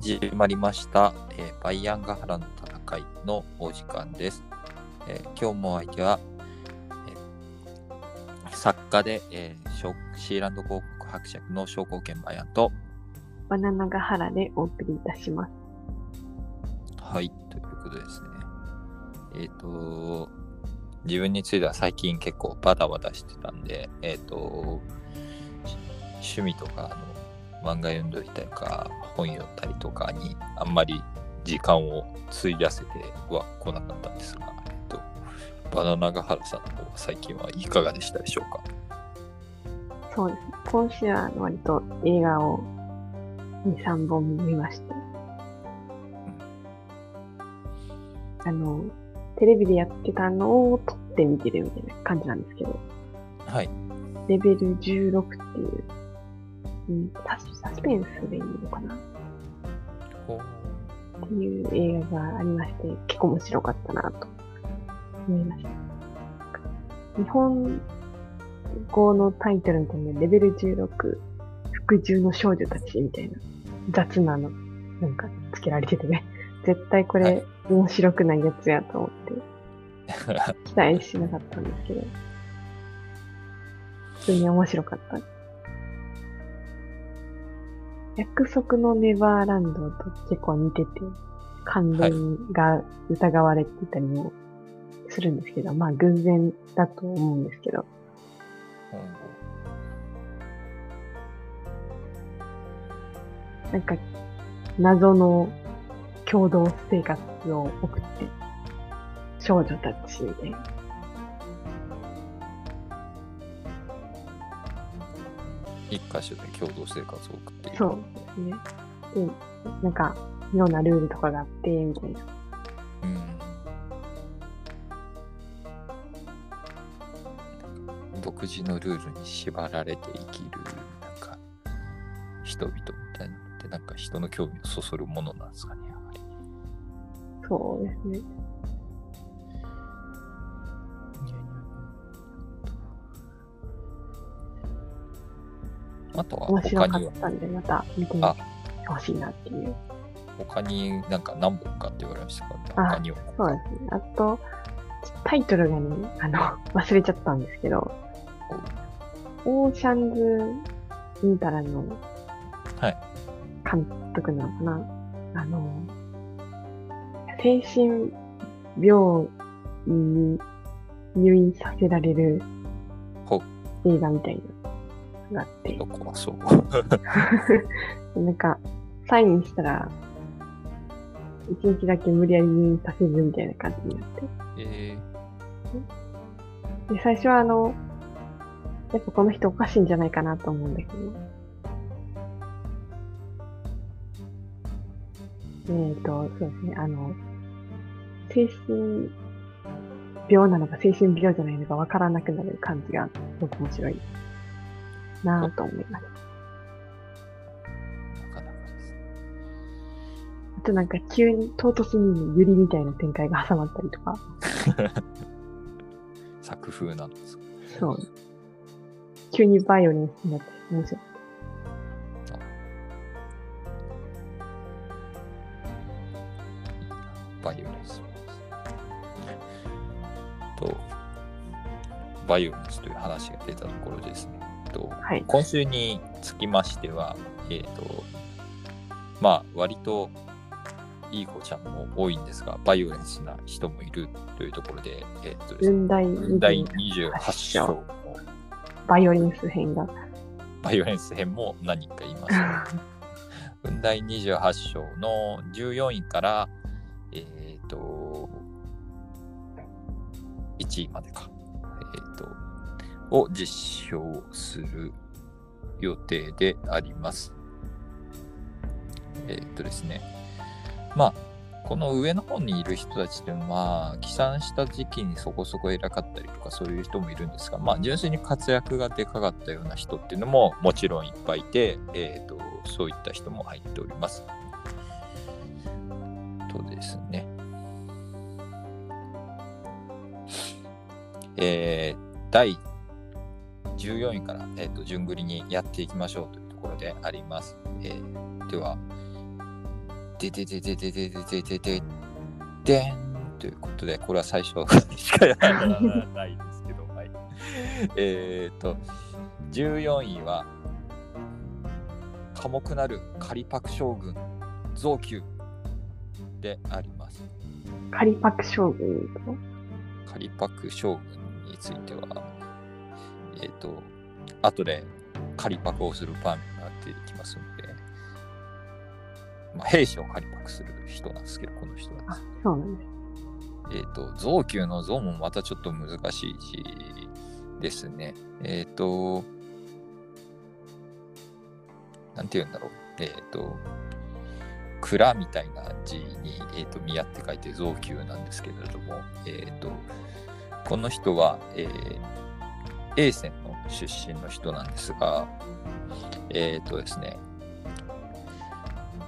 始まりました、えーバイアンガハラの戦いのお時間です。えー今日も相手は、えー作家で、えーショシーランド広告伯爵の商工研バイアンと、バナナガハラでお送りいたします。はい、ということですね。えっ、と、自分については最近結構バタバタしてたんで、えっ、と、し趣味とか漫画読んどいたりとか、本読んだりとかにあんまり時間を費やせては来なかったんですが、えっ、と、バナナガハラさんの方は最近はいかがでしたでしょうか？そうです。今週は割と映画を2、3本見まして。あの、テレビでやってたのを撮って見てるみたいな感じなんですけど、はい。レベル16っていう、うん、サスサスペンスでいいのかな？ほっていう映画がありまして、結構面白かったなと思いました。日本語のタイトルみたいなレベル16、服従の少女たちみたいな雑なの、なんかつけられててね、絶対こはい。れ面白くないやつやと思って 期待しなかったんですけど、普通に面白かった。約束のネバーランドと結構似てて、関連が疑われてたりもするんですけど、まあ偶然だと思うんですけど、ほうなんか謎の共同生活を送って、少女たちで、一箇所で共同生活を送っている。そうですね。で、なんか、ようなルールとかがあって、みたいな。うん独自のルールに縛られて生きるなんか人々みたいなのってなんか人の興味をそそるものなんですかねやはりそうですね。あとは面白か他にはったんで、また見てほしいなっていう。他になんか何本かって言われましたか？あ他には。そうですね。あと、タイトルがね、あの、忘れちゃったんですけど、オーシャンズ・インタラのはい。監督なのかな、あの、精神病院に入院させられるほ映画みたいなのがあって、どこはそう なんか、サインしたら、一日だけ無理やり入院させるみたいな感じになって。えで、最初はあの、やっぱこの人おかしいんじゃないかなと思うんだけど。えっ、と、そうですね、あの、精神病なのか精神病じゃないのかわからなくなる感じがすごく面白いなぁと思います。ー、なかなかですねあとなんか急に唐突にユリみたいな展開が挟まったりとか。作風なんですかそう。急にバイオリンになって面白い。バイオレンスとバイオレンスという話が出たところでですねとはい。今週につきましては、えっ、と、まあ、割といい子ちゃんも多いんですが、バイオレンスな人もいるというところで、えっ、とですね、文大第28 28章のバイオリンス編が。バイオレンス編も何人かいます。文第28章の14位から、えっ、と、1位までか。えっ、と、を実証する予定であります。えっ、とですね。まあ、この上の方にいる人たちっていうのは、まあ、起算した時期にそこそこ偉かったりとかそういう人もいるんですが、まあ、純粋に活躍がでかかったような人っていうのももちろんいっぱいいて、えー、とそういった人も入っております。とですね。えー第14位から、えー、と順繰りにやっていきましょうというところであります。えーでは、でででででででででででんということで、これは最初しかやらないですけど、はい。えっと、14位は、寡黙なる仮パク将軍、増級であります。カリパク将軍仮パク将軍については、えっ、と、後で仮パクをする場面が出てきますので、まあ、兵士を仮パクする人なんですけど、この人は。そうなんです。えっ、と、増級の増もまたちょっと難しい字ですね。えっ、と、なんて言うんだろう。えっ、と、蔵みたいな字に、えー、と宮って書いて増級なんですけれども、えっ、と、この人は、えー、A 線の出身の人なんですが、えっ、とですね、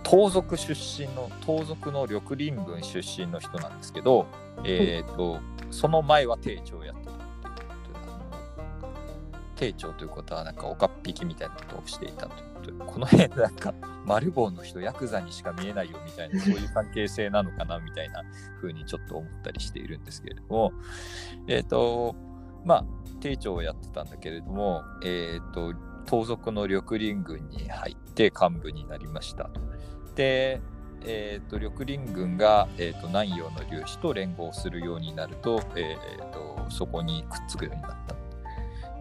盗賊出身の、盗賊の緑林軍出身の人なんですけど、えっ、と、その前は廷長やってたっていうことで、あの廷長ということは、なんか、岡っ引きみたいなことをしていたということで、この辺、なんか、丸棒の人、ヤクザにしか見えないよみたいな、そういう関係性なのかなみたいな風にちょっと思ったりしているんですけれども、えっ、と、まあ、廷長をやってたんだけれども、えっ、と、盗賊の緑林軍に入って幹部になりましたと。で、えー、と緑林軍が、えー、と南洋の粒子と連合するようになると,、えー、とそこにくっつくようになった。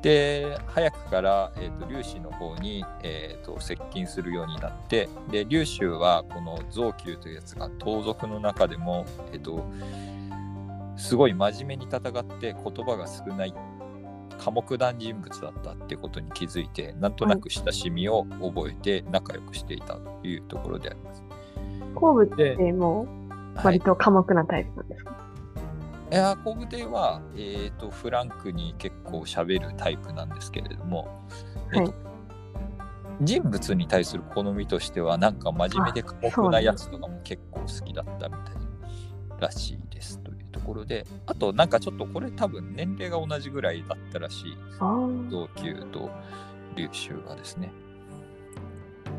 で早くから、えー、と粒子の方に、えー、と接近するようになってで粒子はこの増級というやつが盗賊の中でも、えー、とすごい真面目に戦って言葉が少ない寡黙な人物だったってことに気づいてなんとなく親しみを覚えて仲良くしていたというところであります。後部ってもうはい。割と寡黙なタイプなんですか、いやー、工部艇は、えー、とフランクに結構喋るタイプなんですけれども、えーと人物に対する好みとしては、なんか真面目で寡黙なやつとかも結構好きだったみたいらしいところで、あとなんかちょっとこれ多分年齢が同じぐらいだったらしい同級と琉球がですね。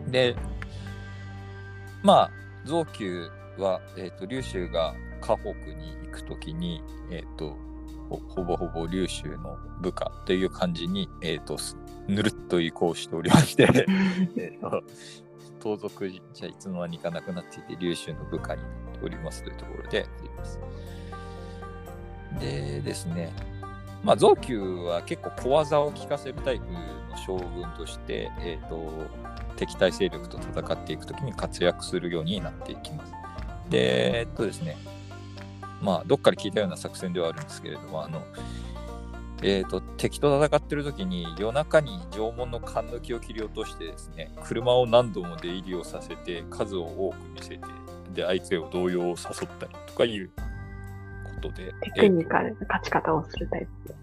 で、まあ、増級は、えっ、と、琉球が河北に行くときに、えっ、とほ、ほぼほぼ琉球の部下という感じに、えっ、と、すぬるっと移行しておりまして、えっと、盗賊じゃいつの間にかなくなっていて、琉球の部下になっておりますというところであります。でですね、まあ、増級は結構小技を効かせるタイプの将軍として、えー、と敵対勢力と戦っていくときに活躍するようになっていきます。で、えっとですね、まあ、どっかで聞いたような作戦ではあるんですけれども、あの、えー、と敵と戦ってる時に夜中に縄文の勘抜きを切り落としてですね車を何度も出入りをさせて数を多く見せてで相手を動揺を誘ったりとかいうことでテクニカルな勝ち方をするタイプ。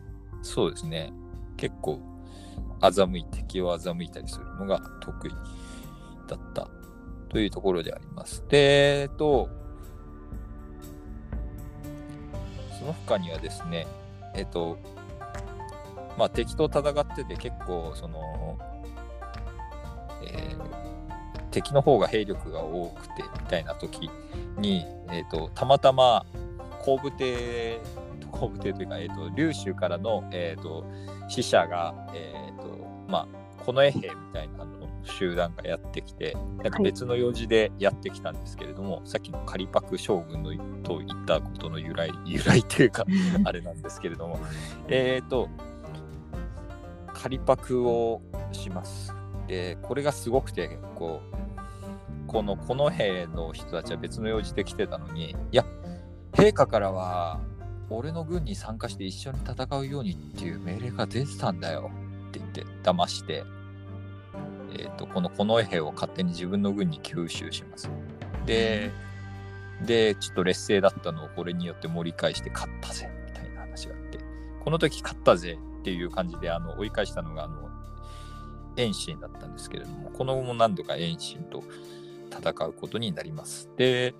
そうですね。結構、欺いて、敵を欺いたりするのが得意だったというところであります。で、えっと、その他にはですね、えっと、まあ敵と戦ってて結構、その、えー敵の方が兵力が多くてみたいな時に、えっと、たまたま後部艇後部艇というか、えー、と琉州からの、えー、と死者が、えーとまあ、近衛兵みたいなの集団がやってきてなんか別の用事でやってきたんですけれども、さっきのカリパク将軍のと言ったことの由来由来というかあれなんですけれどもえっ、とカリパクをします。でこれがすごくてこうこの近衛兵の人たちは別の用事で来てたのにいや陛下からは俺の軍に参加して一緒に戦うようにっていう命令が出てたんだよって言って騙して、えー、とこの近衛兵を勝手に自分の軍に吸収します。で、で、ちょっと劣勢だったのをこれによって盛り返して勝ったぜみたいな話があって、この時勝ったぜっていう感じであの追い返したのがあの遠心だったんですけれども、この後も何度か遠心と戦うことになります。で、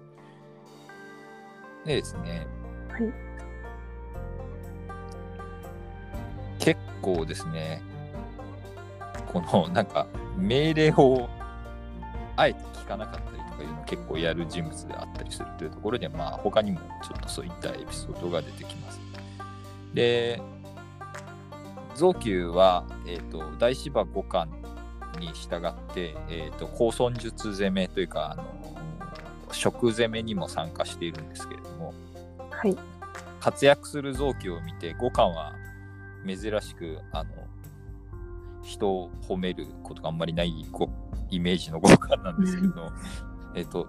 でですね、はい。結構ですね、このなんか命令をあえて聞かなかったりとかいうの結構やる人物であったりするというところで、まあ、他にもちょっとそういったエピソードが出てきます。で、増久は、えーと、大芝五冠に従って、えーと、高尊術攻めというか、あの食攻めにも参加しているんですけれども、はい。活躍する臓器を見て五冠は珍しくあの人を褒めることがあんまりないごイメージの五冠なんですけど、えっと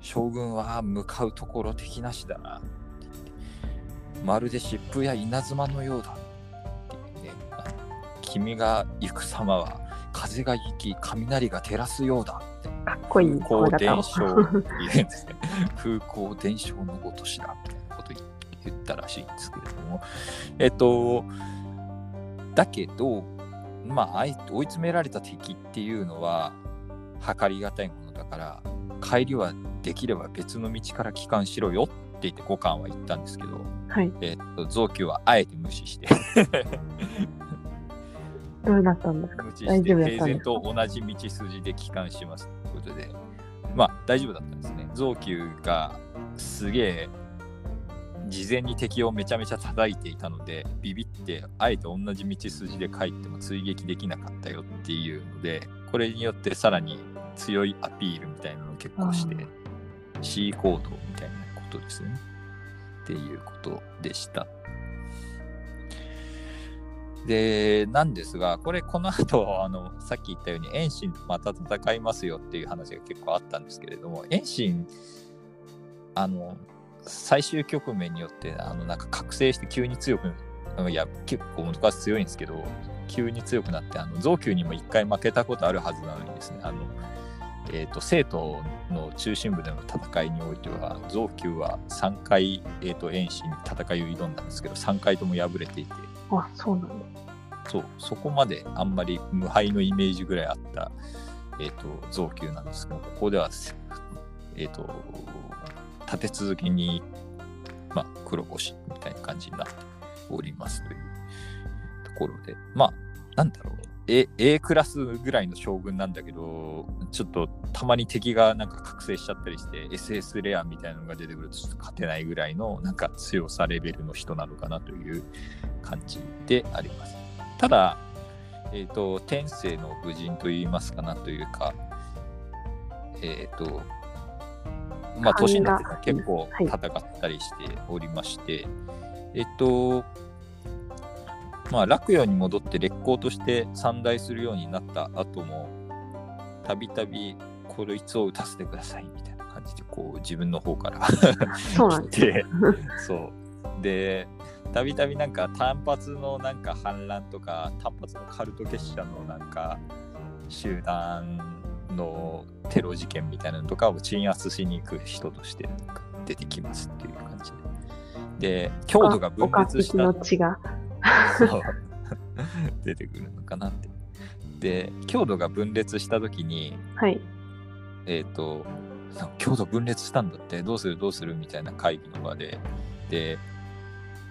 将軍は向かうところ敵なしだなまるで疾風や稲妻のようだ君が行く様は風が行き雷が照らすようだかっこいい風光伝を。承。風光伝承のごとしだみたいなこと言ったらしいんですけれども。えっと、だけど、まあ、追い詰められた敵っていうのは、計りがたいものだから、帰りはできれば別の道から帰還しろよって言って五冠は言ったんですけど、はい。えっと、増久はあえて無視して、どうなったんですか？無平然と同じ道筋で帰還しますということで、まあ大丈夫だったんですね。増久がすげえ事前に敵をめちゃめちゃ叩いていたので、ビビってあえて同じ道筋で帰っても追撃できなかったよっていうので、これによってさらに強いアピールみたいなのを結構して、C 行動みたいなことですね。っていうことでした。で、なんですが、これ、この後、あの、さっき言ったように、遠心とまた戦いますよっていう話が結構あったんですけれども、遠心、あの、最終局面によって、あの、なんか覚醒して急に強く、いや、結構元から強いんですけど、急に強くなって、あの、増級にも一回負けたことあるはずなのにですね、あの、えっ、と、生徒の中心部での戦いにおいては、増級は3回、えっ、と、遠心に戦いを挑んだんですけど、3回とも敗れていて、あ、そうなんだ。そう、そこまであんまり無敗のイメージぐらいあった、えっ、と、増級なんですけど、ここでは、えっ、と、立て続けに、まあ、黒星みたいな感じになっておりますというところで、まあ、なんだろう、A, A クラスぐらいの将軍なんだけど、ちょっとたまに敵がなんか覚醒しちゃったりして、SS レアみたいなのが出てくるとちょっと勝てないぐらいのなんか強さレベルの人なのかなという感じであります。ただ、えっ、と、天性の武人といいますかなというか、えっ、と、まあ、年になってから結構はい。戦ったりしておりまして、えっと、まあ、洛陽に戻って烈公として参代するようになった後も、たびたびこいつを撃たせてくださいみたいな感じで、こう自分の方からそうなんでそう。で、たびたびなんか単発のなんか反乱とか、単発のカルト結社のなんか集団のテロ事件みたいなのとかを鎮圧しに行く人として出てきますっていう感じで。で、強度が分裂した 出てくるのかなって。で、強度が分裂したときに、はい。えっ、と、強度分裂したんだって、どうする？どうする？みたいな会議の場で、で、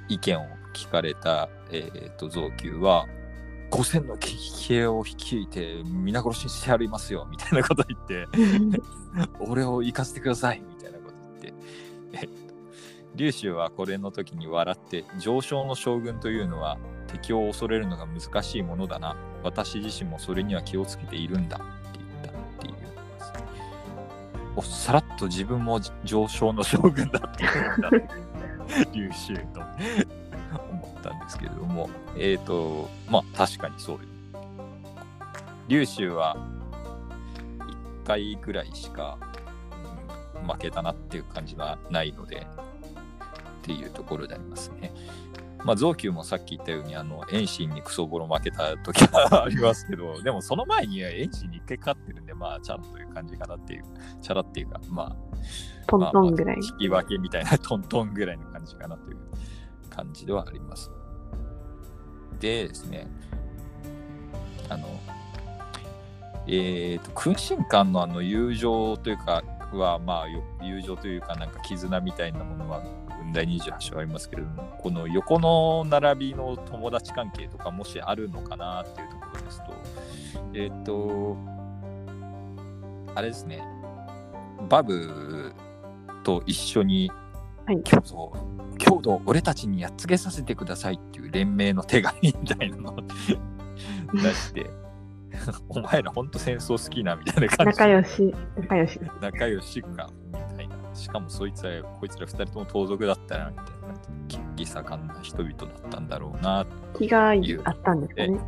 意見を聞かれた、えっ、と、増級は、5000の騎兵を率いて皆殺しにしてやりますよ。みたいなこと言って、俺を行かせてください。みたいなこと言って、えっと、劉州はこれの時に笑って、上昇の将軍というのは敵を恐れるのが難しいものだな。私自身もそれには気をつけているんだって言ったっていうです。おさらっと自分も上昇の将軍だって言って劉州と思ったんですけれども、えっ、と、まあ確かにそうよ。劉州は1回ぐらいしか、負けたなっていう感じはないので、っていうところでありますね。まあ、増級もさっき言ったように、あの、遠心にクソボロ負けた時はありますけど、でもその前には遠心に一回勝ってるんで、まあ、チャラという感じかなっていう、チャラっていうか、まあ、トントンぐらい引き分けみたいな トントンぐらいの感じかなという感じではあります。でですね、あの、えっ、と、君臣間のあの友情というか、は、まあ、よ友情というか、なんか絆みたいなものは、雲台28章ありますけれども、この横の並びの友達関係とか、もしあるのかなっていうところですと、えっ、と、あれですね、バブと一緒にはい強度、強度を俺たちにやっつけさせてくださいっていう連盟の手紙みたいなのを 出して、お前らほんと戦争好きなみたいな感じ仲良し、仲良し。仲良しか。しかもそいつら、こいつら二人とも盗賊だったなみたいな。血気盛んな人々だったんだろうな気があったんですかね。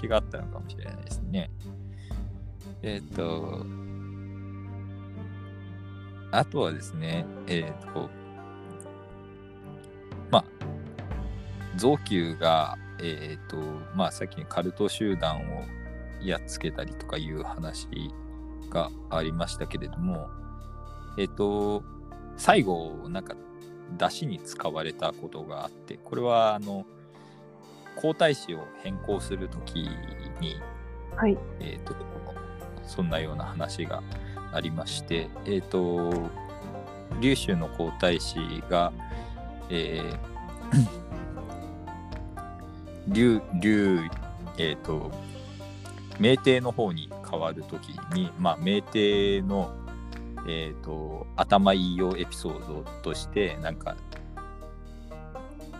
気があったのかもしれないですね。えっ、と、あとはですね、えっ、と、まあ、増級が、えっ、と、まあ、さっきのカルト集団をやっつけたりとかいう話がありましたけれども、えっ、と、最後、なんか、出汁に使われたことがあって、これは、あの、皇太子を変更するときに、はい。えー、とそんなような話がありまして、えー、と劉州の皇太子が、えー、劉劉えっ、と明帝の方に変わるときに、まあ、明帝の、えー、と頭いいよエピソードとしてなんか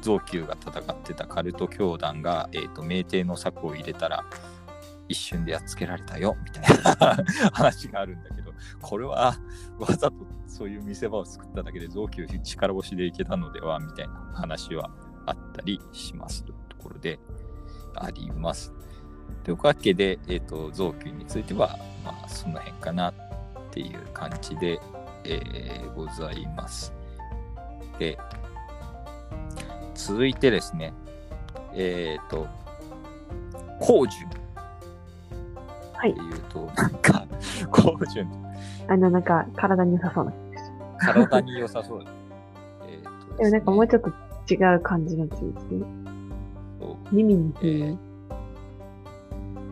増級が戦ってたカルト教団が、えー、と明帝の策を入れたら一瞬でやっつけられたよみたいな 話があるんだけどこれはわざとそういう見せ場を作っただけで増級力押しでいけたのではみたいな話はあったりしますというところであります。というわけで、えー、と増級については、まあ、その辺かなっていう感じで、えーございます。で、続いてですね、えっ、と、高順はいっていうと、なんか、高順、あの、なんか、体に良さそうな。体に良さそうだ。えーとでもなんかもうちちょっと違う感じの字ですね。ょっ耳にえ響いと、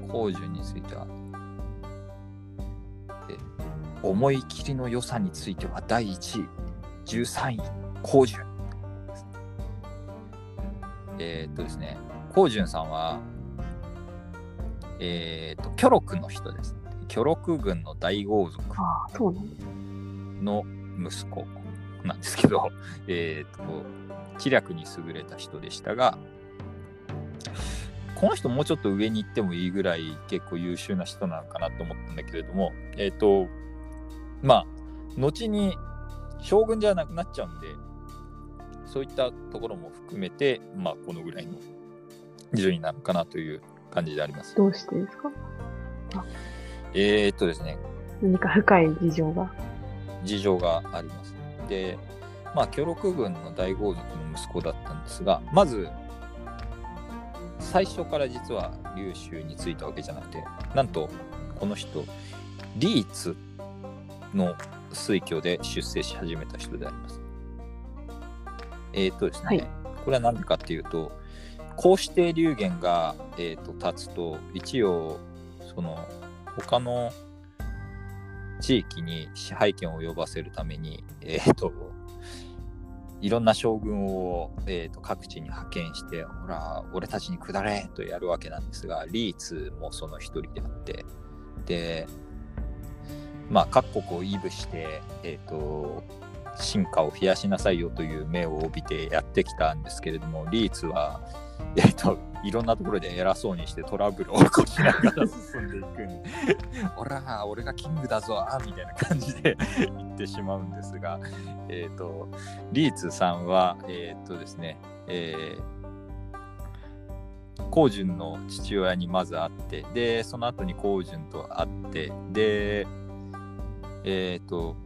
高順については、え思い切りの良さについては第1位、13位、高順。えーっとですね、高順さんは、えーっと、キョロクの人です。キョロク軍の大豪族。の息子なんですけど、えっ、と、知略に優れた人でしたが、この人もうちょっと上に行ってもいいぐらい結構優秀な人なのかなと思ったんだけれども、えっ、と、まあ、後に将軍じゃなくなっちゃうんで、そういったところも含めて、まあ、このぐらいの順位なのかなという感じであります。どうしてですか？えっ、とですね、何か深い事情が？事情があります。で、まあ、キョロク軍の大豪族の息子だったんですが、まず、最初から実は劉州についたわけじゃなくて、なんと、この人、リーツの推挙で出世し始めた人であります。えっ、とですね、はいこれは何でかっていうと、こうして流言が、えー、と立つと、一応、その、他の地域に支配権を及ばせるために、えっ、と、いろんな将軍を、えー、と各地に派遣して、ほら、俺たちに下れとやるわけなんですが、リーツもその一人であって、で、まあ、各国を威武して、えっ、と、進化を増やしなさいよという目を帯びてやってきたんですけれども、リーツは、えっ、と、いろんなところで偉そうにしてトラブルを起こしながら進んでいくんで、ほら、俺がキングだぞみたいな感じで 言ってしまうんですが、えっ、と、リーツさんは、えっ、とですね、えー、コウジュンの父親にまず会って、で、その後にコウジュンと会って、で、えっ、と、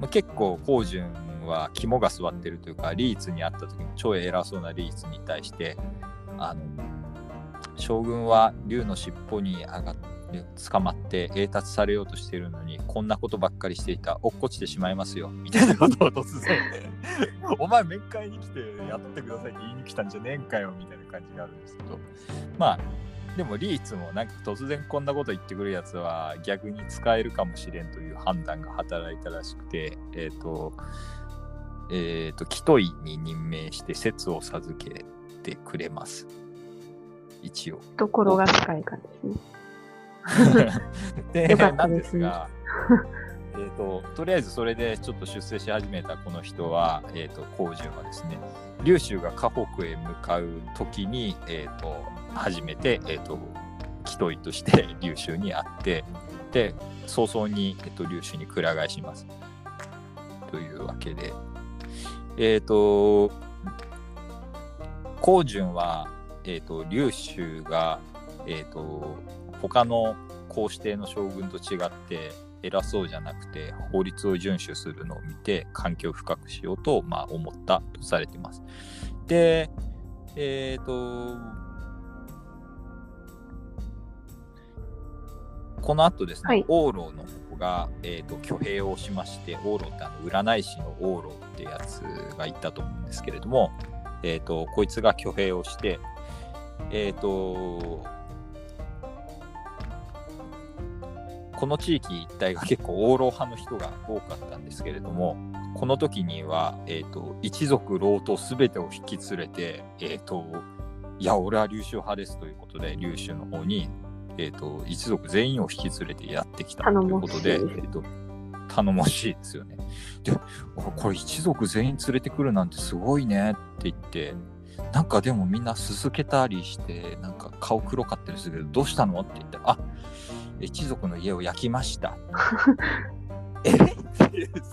まあ、結構コウジュンは肝が据わってるというか、リーツに会った時も超偉そうなリーツに対して、あの、将軍は竜の尻尾に上がって、捕まって栄達されようとしてるのにこんなことばっかりしていた落っこちてしまいますよみたいなことを突然 お前面会に来てやってくださいって言いに来たんじゃねえんかよみたいな感じがあるんですけど。まあでもリーツもなんか突然こんなこと言ってくるやつは逆に使えるかもしれんという判断が働いたらしくてえっ、とえっ、とキトイに任命して説を授けてくれます。一応。ところが深い感じですね。でなんですすが、えっと、とりあえずそれでちょっと出世し始めたこの人は、えっ、と、光純はですね、劉州が河北へ向かう時に、えっ、と、初めて、えっ、と、木問いとして 劉州に会って、で、早々に、えっ、と、劉州にくら替えします。というわけで、えっ、と、光純は、えっ、と、劉州が、えっ、と、他の皇子帝の将軍と違って、偉そうじゃなくて法律を遵守するのを見て環境を深くしようと、まあ、思ったとされています。で、えっ、と、この後ですね、はい。王老の方が、えー、と挙兵をしまして、王老ってあの占い師の王老ってやつがいたと思うんですけれども、えー、とこいつが挙兵をして、えっ、と、この地域一帯が結構王老派の人が多かったんですけれども、この時には、えー、と一族老頭すべてを引き連れて、えー、といや、俺は劉州派ですということで、劉州の方に、えー、と一族全員を引き連れてやってきたということで、え頼もしいー、と頼もしいですよね。で、あこれ一族全員連れてくるなんてすごいねって言って、なんかでもみんなすすけたりして、なんか顔黒かったりするけど、どうしたの？って言って、あ一族の家を焼きました。え？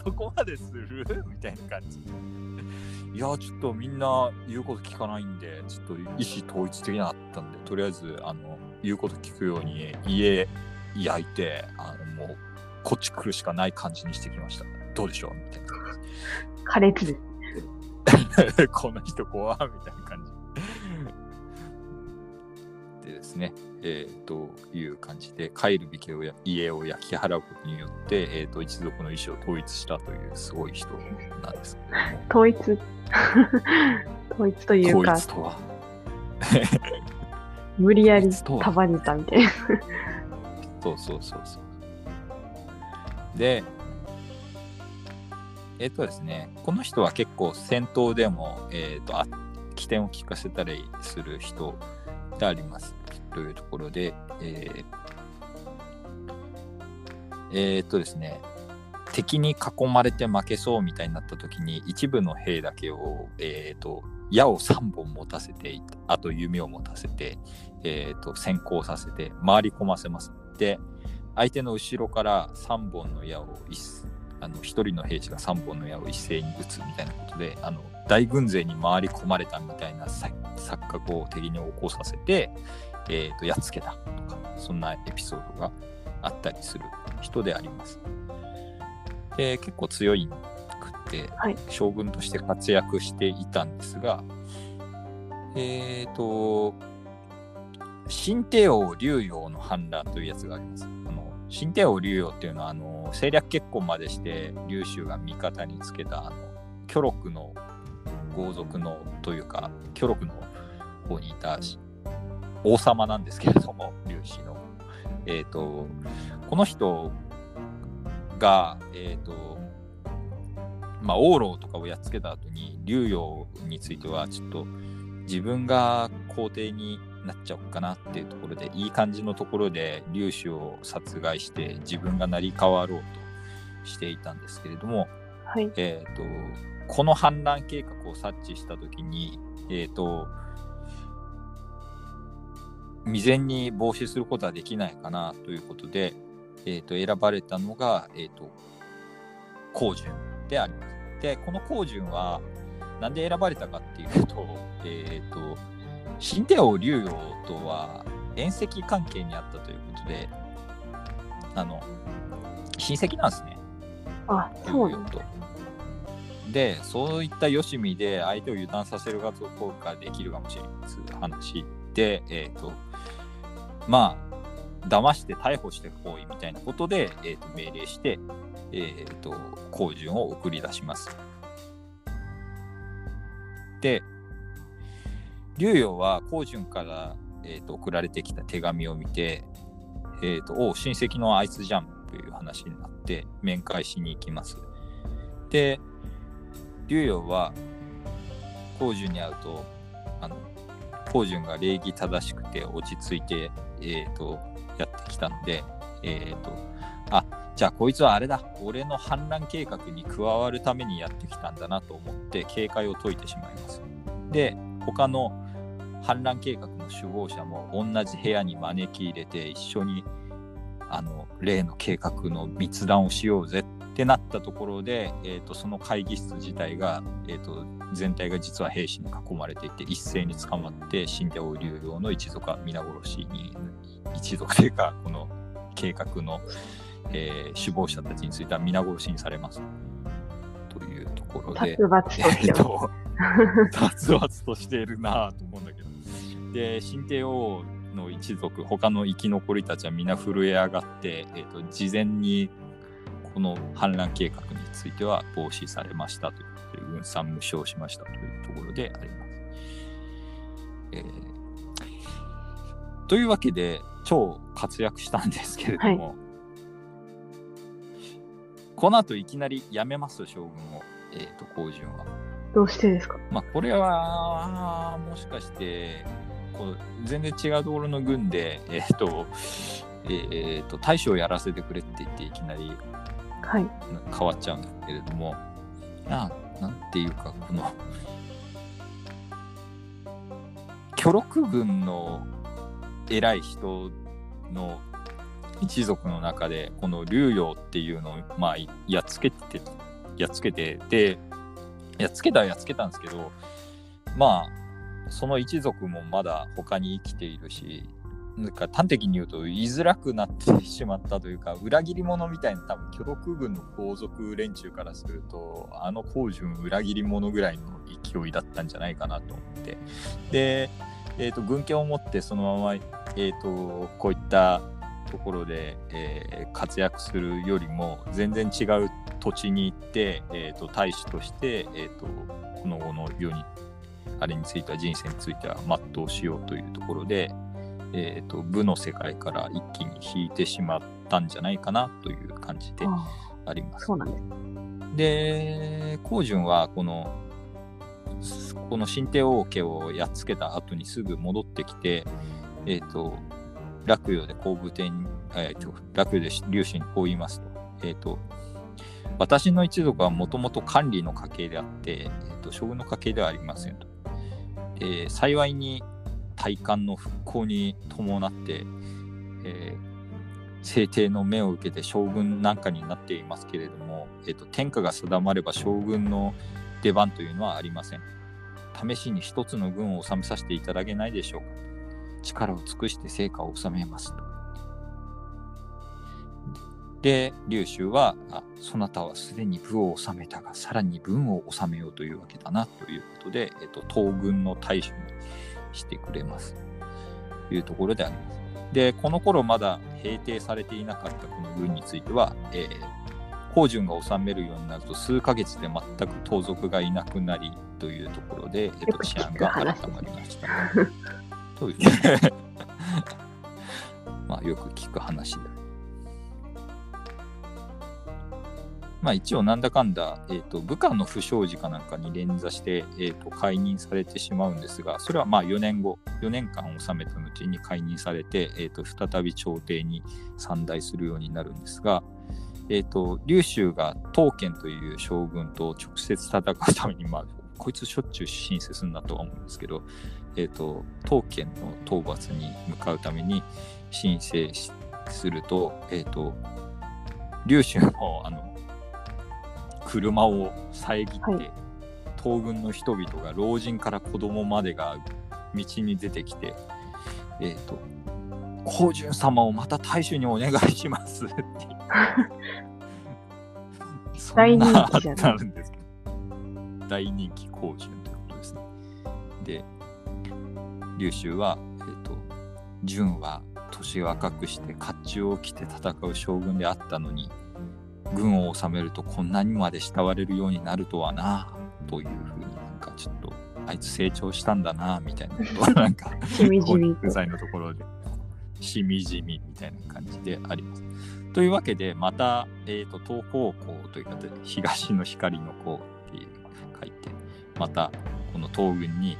そこまでする？みたいな感じ。いや、ちょっとみんな言うこと聞かないんで、ちょっと意思統一できなかったんで、とりあえず、あの、言うこと聞くように家焼いて、あの、もう、こっち来るしかない感じにしてきました。どうでしょうみたいな感苛烈です。じ。この人怖みたいな感じ。でですね、えー、という感じで、帰るべきをや家を焼き払うことによって、えー、と一族の意思を統一したというすごい人なんです。統一。統一というか統一、とは。無理やり束ねたみたいな。そうそうそうそう。で、えっ、とですね、この人は結構戦闘でも、えっ、と、あ起点を聞かせたりする人であります。というところで、えーえーっとですね、敵に囲まれて負けそうみたいになった時に一部の兵だけを、えーっと矢を3本持たせてあと弓を持たせて、えーっと先行させて回り込ませます。で相手の後ろから3本の矢を一あの1人の兵士が3本の矢を一斉に撃つみたいなことであの大軍勢に回り込まれたみたいな錯覚を敵に起こさせて、えー、とやっつけたとかそんなエピソードがあったりする人であります。で結構強いて、はい将軍として活躍していたんですがえっ、と新帝王竜陽の反乱というやつがあります。あの新帝王竜陽っていうのはあの政略結婚までして劉州が味方につけたあの巨録の豪族のというか巨録の方にいたし王様なんですけれども劉氏の。えっ、とこの人がえっ、とまあ王老とかをやっつけた後に劉陽についてはちょっと自分が皇帝になっちゃおうかなっていうところでいい感じのところで劉氏を殺害して自分が成り代わろうとしていたんですけれども、はい。えー、とこの反乱計画を察知した時に、えー、と未然に防止することはできないかなということで、えー、と選ばれたのが、えー、と光純であります。でこの光純はなんで選ばれたかっていうと, えー、と新帝王竜陽とは縁戚関係にあったということであの親戚なんですね。あ、そうなんだ。と。で、そういったよしみで相手を油断させることができるかもしれないという話で、えっ、と、まあ、騙して逮捕してこいみたいなことで、えー、と命令して、えっ、と、光純を送り出します。で、竜陽は光純から、えー、と送られてきた手紙を見て、えっ、と、お親戚のあいつじゃんという話になって面会しに行きます。で、竜陽は光純に会うと、あの、光純が礼儀正しくて落ち着いて、えっ、と、やってきたので、えっ、と、あ、じゃあこいつはあれだ。俺の反乱計画に加わるためにやってきたんだなと思って警戒を解いてしまいます。で他の反乱計画の首謀者も同じ部屋に招き入れて一緒にあの例の計画の密談をしようぜってなったところで、えーと、その会議室自体が、えーと、全体が実は兵士に囲まれていて一斉に捕まって死んでお流用の一族は皆殺しに一族というかこの計画の、えー、首謀者たちについては皆殺しにされます。というところで、殺伐として、いるなと思うんだけど。で、新帝王の一族、他の生き残りたちは皆震え上がって、えーと、事前にこの反乱計画については防止されましたということで、軍産無償しましたというところであります。えー、というわけで、超活躍したんですけれども、はい、この後いきなり辞めます将軍を、えっ、ー、と、高順は。どうしてですか？まあ、これは、もしかして、こう全然違うところの軍で、えっ、ー、と、えっ、ー、と、大将をやらせてくれって言って、いきなり、はい、変わっちゃうんですけれども、ななんていうか、この、巨力軍の偉い人の一族の中で、この竜陽っていうのを、まあ、やっつけて、やっつけて、で、やっつけたはやっつけたんですけど、まあ、その一族もまだ他に生きているし、なんか端的に言うと言いづらくなってしまったというか、裏切り者みたいな多分、巨力軍の皇族連中からすると、あの光順裏切り者ぐらいの勢いだったんじゃないかなと思って。で、えーと、軍権を持ってそのまま、えーと、こういったところで、えー、活躍するよりも全然違う土地に行って、えーと、大使として、えー、とこの後の世にあれについては人生については全うしようというところで、えーと、部の世界から一気に引いてしまったんじゃないかなという感じであります。そうなんですで、はこのこの新帝王家をやっつけた後にすぐ戻ってきて、えっ、ー、と、洛陽で後部天、えーと、洛陽で劉氏にこう言いますと、え、ー、と、私の一族はもともと管理の家系であって、えーと、将軍の家系ではありませんと。え、幸いに体感の復興に伴って、えー、制定の目を受けて将軍なんかになっていますけれども、えーと、天下が定まれば将軍の出番というのはありません。試しに一つの軍を治めさせていただけないでしょうか。力を尽くして成果を収めますと。で、劉州は、あそなたはすでに部を治めたが、さらに文を治めようというわけだなということで、えっと、東軍の大将にしてくれます。というところであります。で、この頃まだ平定されていなかったこの軍については、えー、高順が治めるようになると数ヶ月で全く盗賊がいなくなりというところで、えっと、治安が改まりました。そう。まあよく聞く話でまあ一応なんだかんだ、えーと、部下の不祥事かなんかに連座して、えーと、解任されてしまうんですが、それはまあ4年後、4年間治めた後に解任されて、えーと、再び朝廷に参代するようになるんですが、えー、と劉州が刀剣という将軍と直接戦うために、まあ、こいつしょっちゅう申請するんだとは思うんですけど、えー、と刀剣の討伐に向かうために申請すると、えー、と劉州もあの車を遮って、はい、東軍の人々が老人から子供までが道に出てきて、えっ、ー、と、光順様をまた大衆にお願いしますって。大人気じゃなるんですけど、大人気光順ということですね。で、劉州は、えっ、ー、と、順は年若くして甲冑を着て戦う将軍であったのに、軍を治めるとこんなにまで慕われるようになるとはなというふうになんかちょっとあいつ成長したんだなみたいなことはなんかしみじみ具材のところでしみじみみたいな感じであります。というわけでまた、えーと、東方向というか東の光の子っていう書いてまたこの東軍に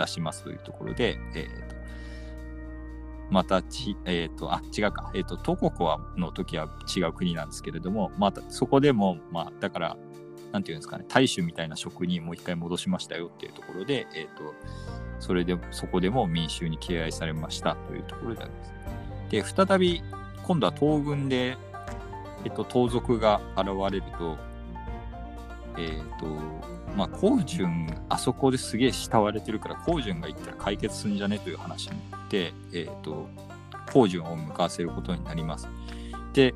出しますというところで、えーとまたち、えっ、と、あ、違うか、えっ、と、東国はの時は違う国なんですけれども、またそこでも、まあ、だから、なんていうんですかね、大衆みたいな職にもう一回戻しましたよっていうところで、えっ、と、それで、そこでも民衆に敬愛されましたというところであります。で、再び、今度は東軍で、えっ、と、盗賊が現れると、えっ、と、まあ、光順、あそこですげえ慕われてるから、光順が行ったら解決するんじゃねという話になって、えっ、と、光順を向かわせることになります。で、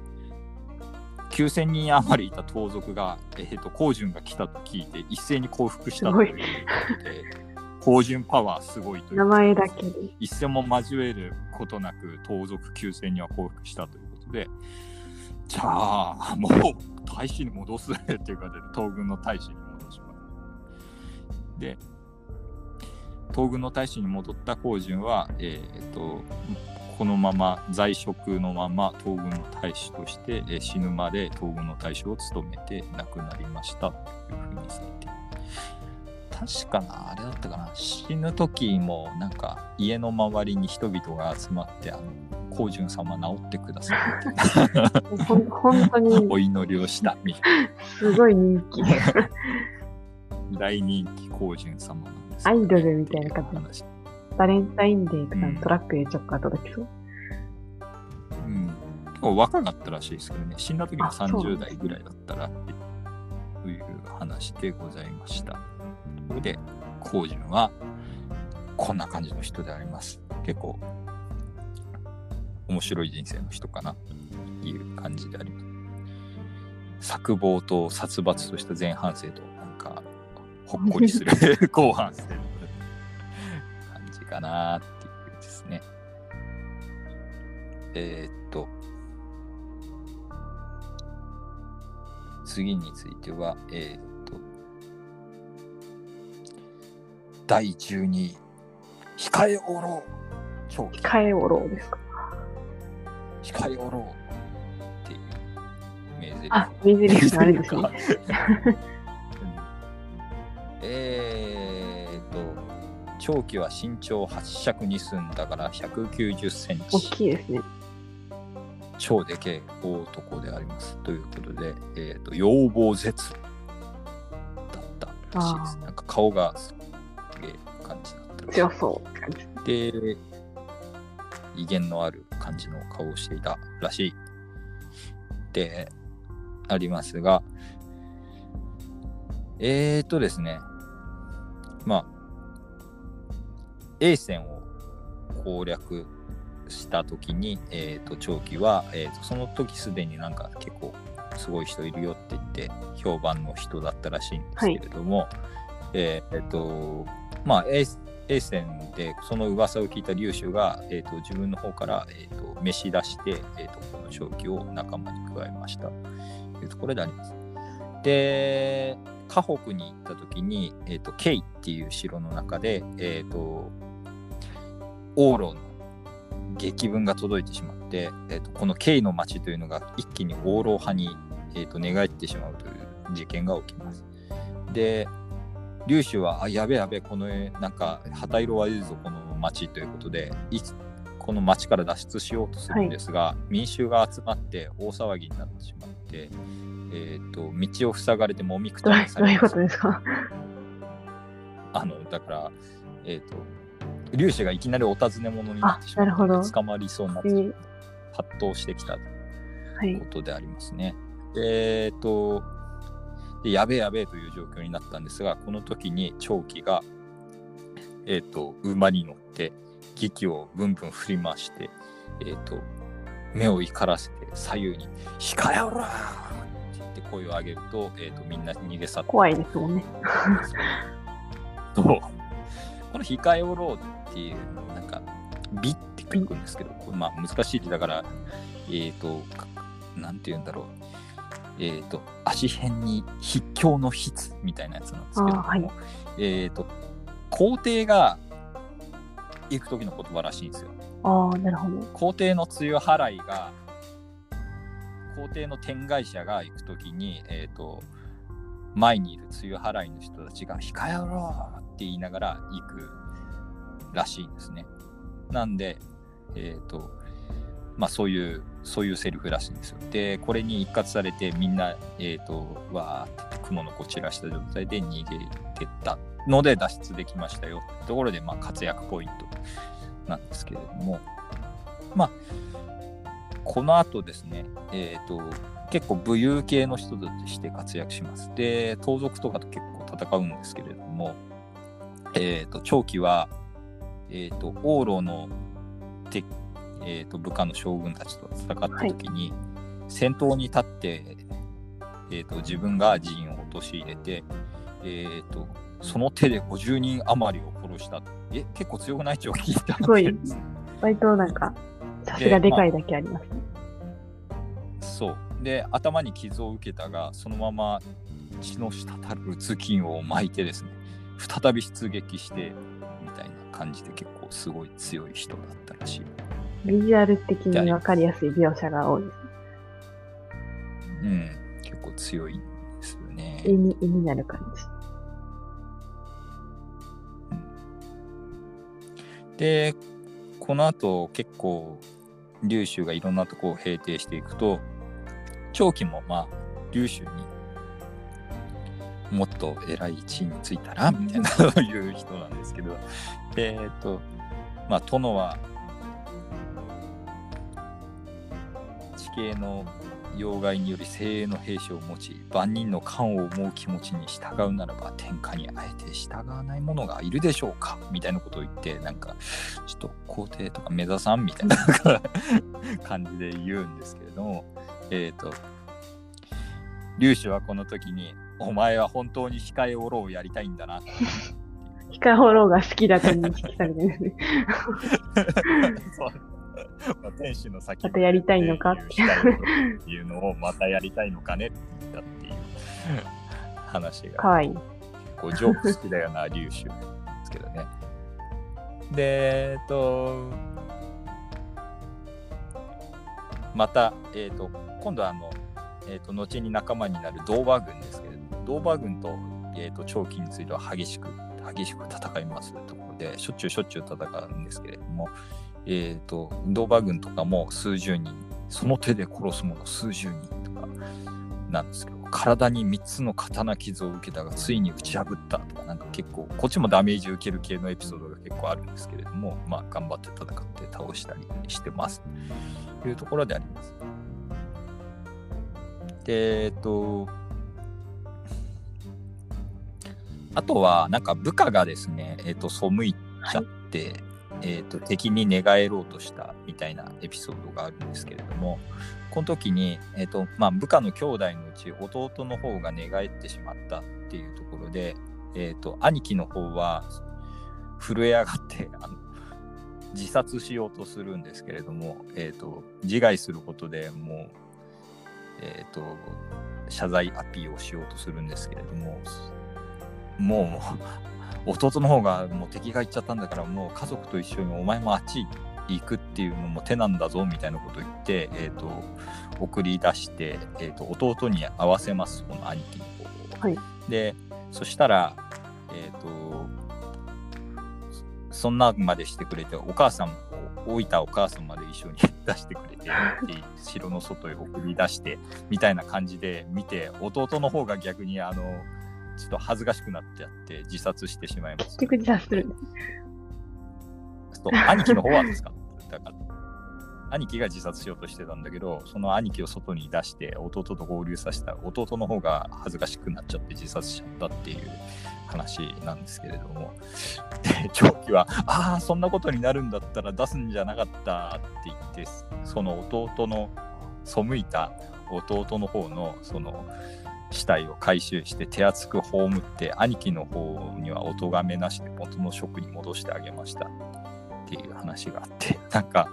9000人余りいた盗賊が、えっ、と、光順が来たと聞いて、一斉に降伏したということで、光順パワーすごいという名前だけで。一戦も交えることなく盗賊9000には降伏したということで、じゃあ、もう大使に戻すっていうかで、東軍の大使に。で、東軍の大使に戻った光順は、えーと、このまま在職のまま東軍の大使として、えー死ぬまで東軍の大使を務めて亡くなりました。というふうにされて確かな、あれだったかな、死ぬ時もなんか家の周りに人々が集まって、あの、光順様治ってください。本当に。お祈りをしたみたいすごい人気。な大人気光順様なんですよね、アイドルみたいな感じ話バレンタインデーとかうんトラックでちょっか届きそう？うん。結構若かったらしいですけどね、死んだ時もあそうなん30です代ぐらいだったらっていう話でございました。ところで、光順はこんな感じの人であります。結構面白い人生の人かなという感じであります。作望と殺伐とした前半生とほっこりする 後半生の感じかなっていうですね。えーっと、次については、えーっと、第12位、控えおろう控えおろうですか？控えおろうっていう名台詞。あ、水リフあるんですね。うんえーっと、長期は身長8尺2寸だから190セン大チ。きいですね。超でけえ大男であります。ということで、えーっと、要望絶だったらしいです。なんか顔がすげえ感じだったらしい強そう感じ。で、威厳のある感じの顔をしていたらしい。で、ありますが、えーとですね、まあ、A 線を攻略したときに、えーと、長期は、えーと、その時すでになんか結構すごい人いるよって言って評判の人だったらしいんですけれども、えーえーと、まあ A, A 線でその噂を聞いた劉州が、えー、と自分の方から、えー、と召し出して、えー、とこの長期を仲間に加えましたというところであります。で、河北に行った時に、えー、と慶っていう城の中で、えー、と往路の劇文が届いてしまって、えー、とこの慶の町というのが一気に往路派に、えー、と寝返ってしまうという事件が起きます。で、劉州は、あ、やべやべ、この、なんか、旗色悪いぞ、この町ということで、いつ、この町から脱出しようとするんですが、民衆が集まって大騒ぎになってしまって、えっ、と、道を塞がれてもみくどうたにさどういうこれますとですか？あの、だから、えっ、と、劉氏がいきなりお尋ね者になってしまって、捕まりそうになってえー発動してきたはい。こ。とでありますね。でえっ、とで、やべえやべえという状況になったんですが、この時に長期が、えっ、と、馬に乗って、劇をブンブン振り回して、えっ、と、目を怒らせて左右に、控えおらーって声を上げると、えっ、と、みんな逃げ去って怖いですもんね。と、この控えおろうっていうの、なんか、美って書くんですけど、これまあ難しい字だから、えっ、と、かなんて言うんだろう。えっ、と、足辺に筆境の筆みたいなやつなんですけども、はいえっ、と、皇帝が行く時の言葉らしいんですよ。ああ、なるほど。皇帝の梅雨払いが、皇帝の天外者が行くときに、えっ、と、前にいる梅雨払いの人たちが、控えろって言いながら行くらしいんですね。なんで、えっ、と、まあそういう、そういうセリフらしいんですよ。で、これに一括されてみんな、えっ、と、わーって雲のこ散らした状態で逃げてったので脱出できましたよところで、まあ活躍ポイントなんですけれども、まあ、この後ですね、えっ、と、結構武勇系の人として活躍します。で、盗賊とかと結構戦うんですけれども、えっ、と、長期は、えっ、と、王老のえー、と部下の将軍たちと戦った時に、先頭に立って、えー、と自分が陣を陥れて、えー、とその手で50人余りを殺した。え結構強くない？長期ってすごい。割となんか、さすがでかいだけありますね。そうで頭に傷を受けたがそのまま血の滴る頭巾を巻いてですね再び出撃してみたいな感じで結構すごい強い人だったらしい。ビジュアル的にわかりやすい描写が多いです。うん、結構強いんですよね。絵に絵になる感じ。で、この後結構、劉州がいろんなとこを平定していくと、長期もまあ、劉州にもっと偉い地位についたら、みたいなそういう人なんですけど、えっと、まあ、殿は、地形の要害により精鋭の兵士を持ち万人の官を思う気持ちに従うならば天下にあえて従わない者がいるでしょうかみたいなことを言ってなんかちょっと皇帝とか目指さんみたいな 感じで言うんですけれどもえっ、と劉州はこの時に「お前は本当に控えおろうをやりたいんだな」ヒカホローが好きだと認識されてるんですね。まあ、天使の先またやりたいのか？っていうのをまたやりたいのかね？って言ったっていう話が。かわい。い。こうジョーク好きだよな劉州ですけどねでえっとまた、えっと今度はあの、えっと後に仲間になるドーバー軍ですけれどもドーバー軍と,、えっと長期については激しく激しく戦いますところでしょっちゅうしょっちゅう戦うんですけれどもえっ、と、ドーバー軍とかも数十人、その手で殺す者数十人とかなんですけど、体に3つの刀傷を受けたが、ついに打ち破ったとか、なんか結構、こっちもダメージ受ける系のエピソードが結構あるんですけれども、まあ、頑張って戦って倒したりしてます。というところであります。で、えっ、と、あとは、なんか部下がですね、えっ、と、背いちゃって、えー、と敵に寝返ろうとしたみたいなエピソードがあるんですけれどもこの時に、えーとまあ、部下の兄弟のうち弟の方が寝返ってしまったっていうところで、えー、と兄貴の方は震え上がってあの自殺しようとするんですけれども、えー、と自害することでもう、えー、と謝罪アピールをしようとするんですけれどももう弟の方がもう敵が行っちゃったんだからもう家族と一緒にお前もあっち行くっていうのも手なんだぞみたいなことを言って、えー、と送り出して、えー、と弟に会わせますこの兄貴の方を。はいでそしたら、えー、とそんなまでしてくれてお母さんも老いたお母さんまで一緒に出してくれて 城の外へ送り出してみたいな感じで見て弟の方が逆にあのちょっと恥ずかしくなっちゃって自殺してしまいました。自殺する兄貴の方はですか？だから兄貴が自殺しようとしてたんだけどその兄貴を外に出して弟と合流させた弟の方が恥ずかしくなっちゃって自殺しちゃったっていう話なんですけれども。で長期は「ああそんなことになるんだったら出すんじゃなかった」って言ってその弟の背いた弟の方のその死体を回収して手厚く葬って兄貴の方にはお咎めなしで元の職に戻してあげましたっていう話があって。なんか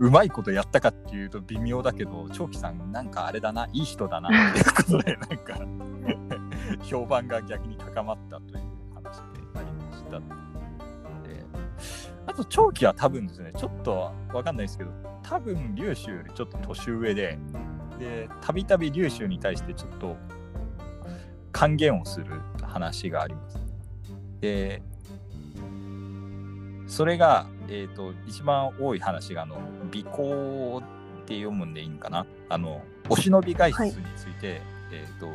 うまいことやったかっていうと微妙だけど長期さんなんかあれだないい人だなっていうことでなんか評判が逆に高まったという話でありました。であと長期は多分ですねちょっとわかんないですけど多分劉州よりちょっと年上ででたびたび劉州に対してちょっと還元をする話があります。でそれがえっ、と、一番多い話が、あの、尾行って読むんでいいんかな。あの、お忍び外出について、えっ、と、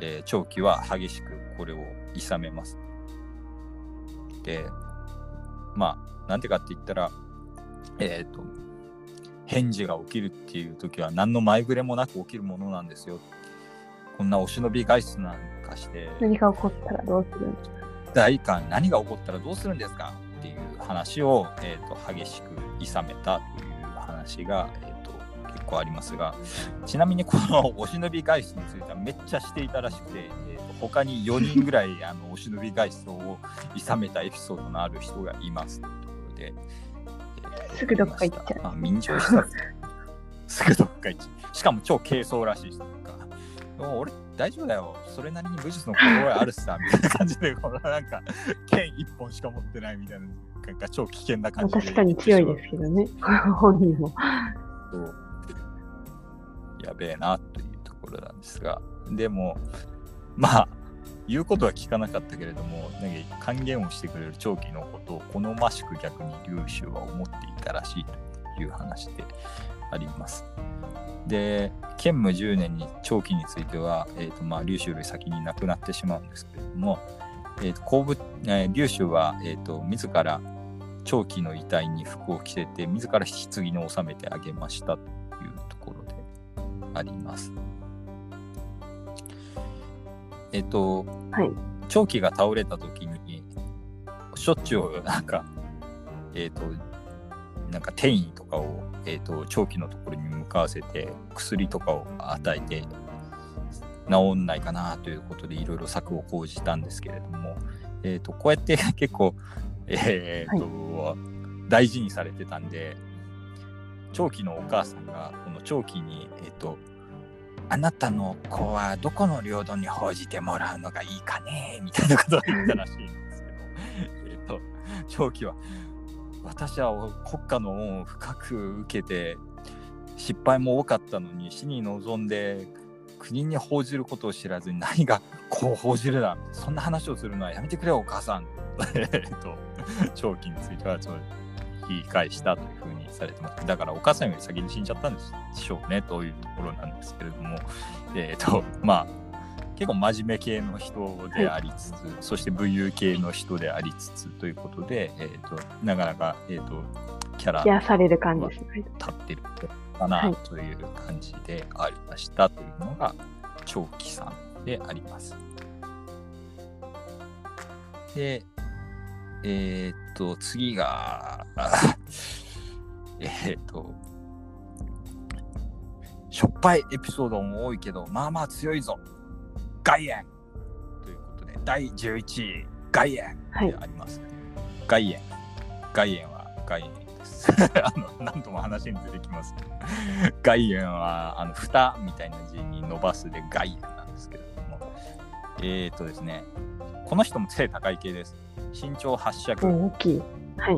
えー長期は激しくこれを諌めます。で、まあ、なんてかって言ったら、えっ、と、返事が起きるっていう時は何の前触れもなく起きるものなんですよ。こんなお忍び外出なんかして、何が起こったらどうするんですか？大官何が起こったらどうするんですか？っていう話を、えー、と激しく諌めたという話が、えー、と結構ありますがちなみにこのお忍び外出についてはめっちゃしていたらしくて、えー、と他に4人ぐらい あのお忍び外出を諌めたエピソードのある人がいますというところで、えーとすぐどっか行っちゃう。あ民情視察 すぐどっか行っちゃう。しかも超軽装らしい人とか。でも俺大丈夫だよ。それなりに武術の心得あるしさみたいな感じでこのなんか剣一本しか持ってないみたいななんか超危険なまあ感じで。確かに強いですけどね。本人も。そうやべえなというところなんですがでもまあ言うことは聞かなかったけれどもなんか還元をしてくれる長期のことを好ましく逆に劉州は思っていたらしいという話であります。で建武10年に長期については、えーとまあ、劉州より先に亡くなってしまうんですけれども、えーと後部えー劉州は、えー、と自ら長期の遺体に服を着せて自ら棺に収めてあげましたあります。えっ、と、はい。長期が倒れた時にしょっちゅうなんかえっ、となんか転移とかを、えー、と長期のところに向かわせて薬とかを与えて治んないかなということでいろいろ策を講じたんですけれども、えー、とこうやって結構、えーと大事にされてたんで長期のお母さんがこの長期に、えー、とあなたの子はどこの領土に報じてもらうのがいいかね？みたいなことを言ったらしいんですけど、えっと、長期は、私は国家の恩を深く受けて、失敗も多かったのに死に臨んで、国に報じることを知らずに何がこう報じるだそんな話をするのはやめてくれお母さん。えっと長期についてはちょっと言い返したというふうにされてますだからお母さんより先に死んじゃったんでしょうねというところなんですけれどもえっ、と まあ結構真面目系の人でありつつ、そして武勇系の人でありつつということで、えー、となかなか、えー、とキャラ癒される感じですね。立ってるかはないという感じでありましたというのが長期さんであります。で、えっ、と、次が、えっと、しょっぱいエピソードも多いけど、まあまあ強いぞ。外苑ということで、第11位、外苑はいで。あります。外苑。外苑は外苑です。あの何度も話に出てきます。外苑は、あの、蓋みたいな字に伸ばすで外苑なんですけれども、えっ、とですね、この人も背高い系です。身長8尺、うん大きい。はい。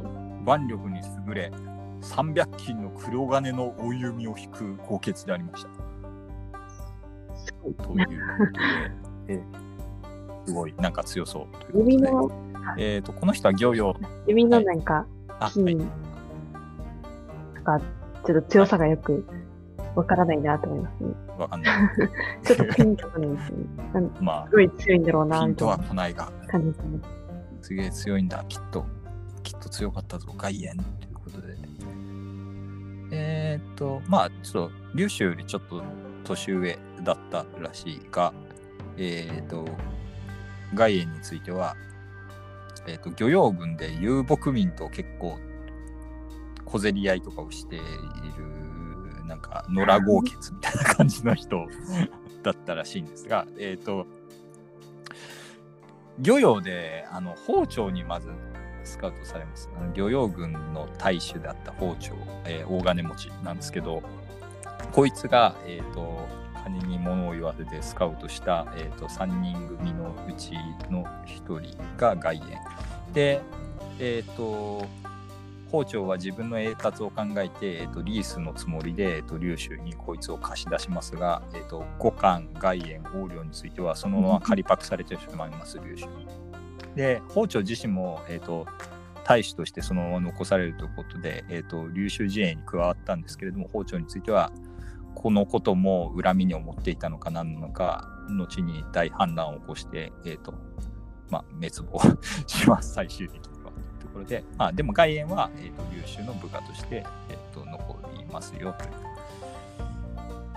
腕力に優れ、300斤の黒金の大弓を引く高血でありました。すごい。ということで、えすごい、なんか強そうということで。えっ、と、この人は漁業、指のなんか、あ、筋はい、とか、ちょっと強さがよくわからないなと思いますね。わかんない。ちょっとピンとこないですね。まあす、ごい強いんだろうな、ピンとは来ないが、感じですね。すげえ強いんだ、きっと。きっと強かったぞ、外苑ということで。えーっと、まあ、ちょっと、劉州よりちょっと年上だったらしいが、えーっと、外苑については、えーっと、漁業軍で遊牧民と結構小競り合いとかをしている、なんか、野良豪傑みたいな感じの人だったらしいんですが、えっと、漁業であの包丁にまずスカウトされます。漁業軍の大衆であった包丁、えー大金持ちなんですけど、こいつが、えー、と金に物を言わせてスカウトした、えー、と3人組のうちの1人が外苑。で、えっ、と、包丁は自分の栄達を考えて、えー、とリースのつもりで、えー、と劉州にこいつを貸し出しますが、えー、と五冠外苑横領についてはそのまま仮パクされてしまいます劉州に。で包丁自身も、えー、と大使としてそのまま残されるということで、えーと、劉州陣営に加わったんですけれども包丁についてはこのことも恨みに思っていたのか何なのか後に大反乱を起こして、えーとまあ、滅亡 します最終的にころで、まあ、でも外縁は、えーと、劉州の部下として、えーと、残りますよと。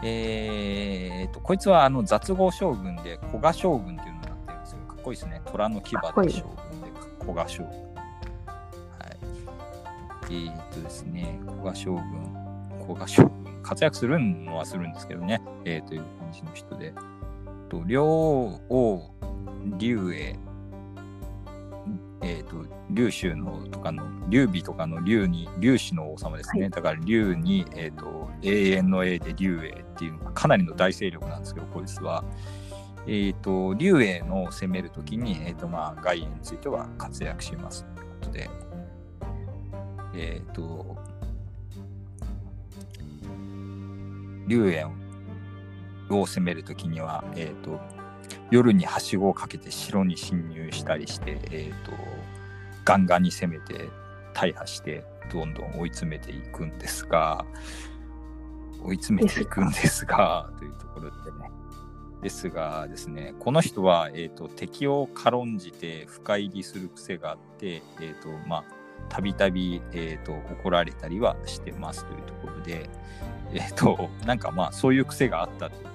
えーと、こいつはあの雑号将軍で古賀将軍っていうのになってるんですよ。かっこいいですね。虎の牙で将軍で古賀将軍。え、っとですね、古賀将軍、古賀将軍、活躍するのはするんですけどね、えー、という感じの人で、と両王、劉英、えーと、劉州のとかの劉備とかの劉に劉氏の王様ですね、はい、だから劉に、えーと、永遠の永で劉英っていうのがかなりの大勢力なんですけどこいつは、えーと、劉英の攻めるときに、えーとまあ、外縁については活躍しますということで、えっ、ー、と、龍炎を攻めるときには、えっ、ー、と、夜にはしごをかけて城に侵入したりして、えっ、ー、と、ガンガンに攻めて大破してどんどん追い詰めていくんですが、追い詰めていくんですが、というところでね。ですがですね、この人は、えーと、敵を軽んじて深入りする癖があって、えーとまあ、たびたび、えーと、怒られたりはしてますというところで、えーと、なんかまあそういう癖があったという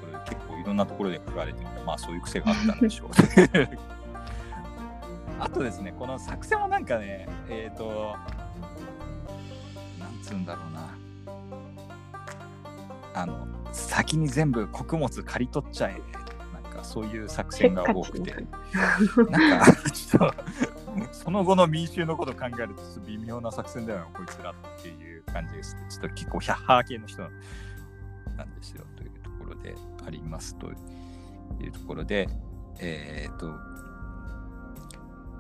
いろんなところで書かれてるのでまあそういう癖があったんでしょう。あとですねこの作戦もなんかねえっ、ー、となんつうんだろうな。あの先に全部穀物刈り取っちゃえ。なんかそういう作戦が多くて。なんかちょっとその後の民衆のことを考えると微妙な作戦だよな、こいつらっていう感じです。ちょっと結構ヒャッハー系の人なんですよありますというところで、えっ、ー、と、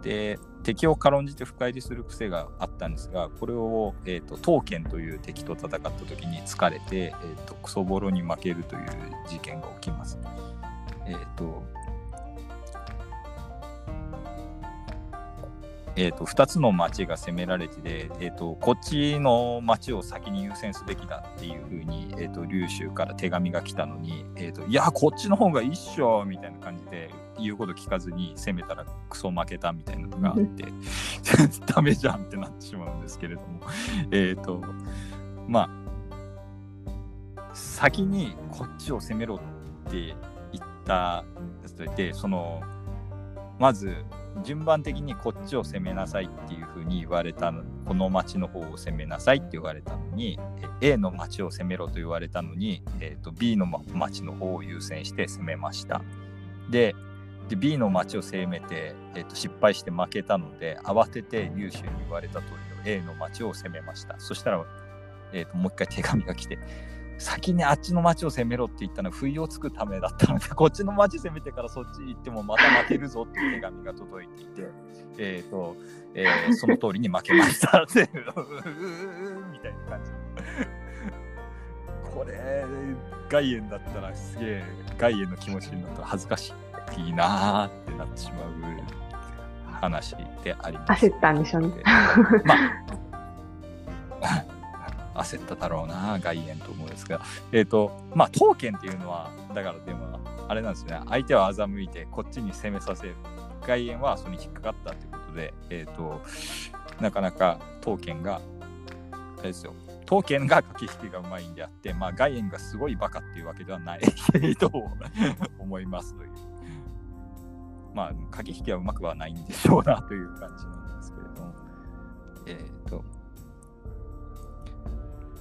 で、敵を軽んじて深入りする癖があったんですが、これを、えーと、刀剣という敵と戦った時に疲れて、えーと、クソボロに負けるという事件が起きます。えっ、ー、と、えーと、2つの町が攻められてて、えーと、こっちの町を先に優先すべきだっていうふうに、えーと、劉州から手紙が来たのに、えー、といやこっちの方がいいっしょみたいな感じで言うこと聞かずに攻めたらクソ負けたみたいなのがあって ダメじゃんってなってしまうんですけれども。えっ、とまあ先にこっちを攻めろって言ったでそのまず順番的にこっちを攻めなさいっていうふうに言われたのこの町の方を攻めなさいって言われたのに A の町を攻めろと言われたのに、えーと、B の町の方を優先して攻めました。でで B の町を攻めて、えーと、失敗して負けたので慌てて優秀に言われた通りの A の町を攻めました。そしたら、えーともう一回手紙が来て先にあっちの町を攻めろって言ったのは不意をつくためだったので、こっちの町攻めてからそっち行ってもまた負けるぞっていう手紙が届いていて、えっ、ー、と、えー、その通りに負けましたって みたいな感じ。これ、外縁だったらすげえ、外縁の気持ちになったら恥ずかしいなーってなってしまう話であります。焦ったんでしょうね。まあ焦っただろうな、外縁と思うんですが、えっ、ー、と、まあ、刀剣っていうのは、だからでも、あれなんですよね、相手は欺いて、こっちに攻めさせる。外縁はそれに引っかかったということで、えっ、ー、と、なかなか刀剣が、あれですよ、刀剣が駆け引きがうまいんであって、まあ、外縁がすごいバカっていうわけではない と思いますという。まあ、駆け引きはうまくはないんでしょうなという感じなんですけれども。え、ー、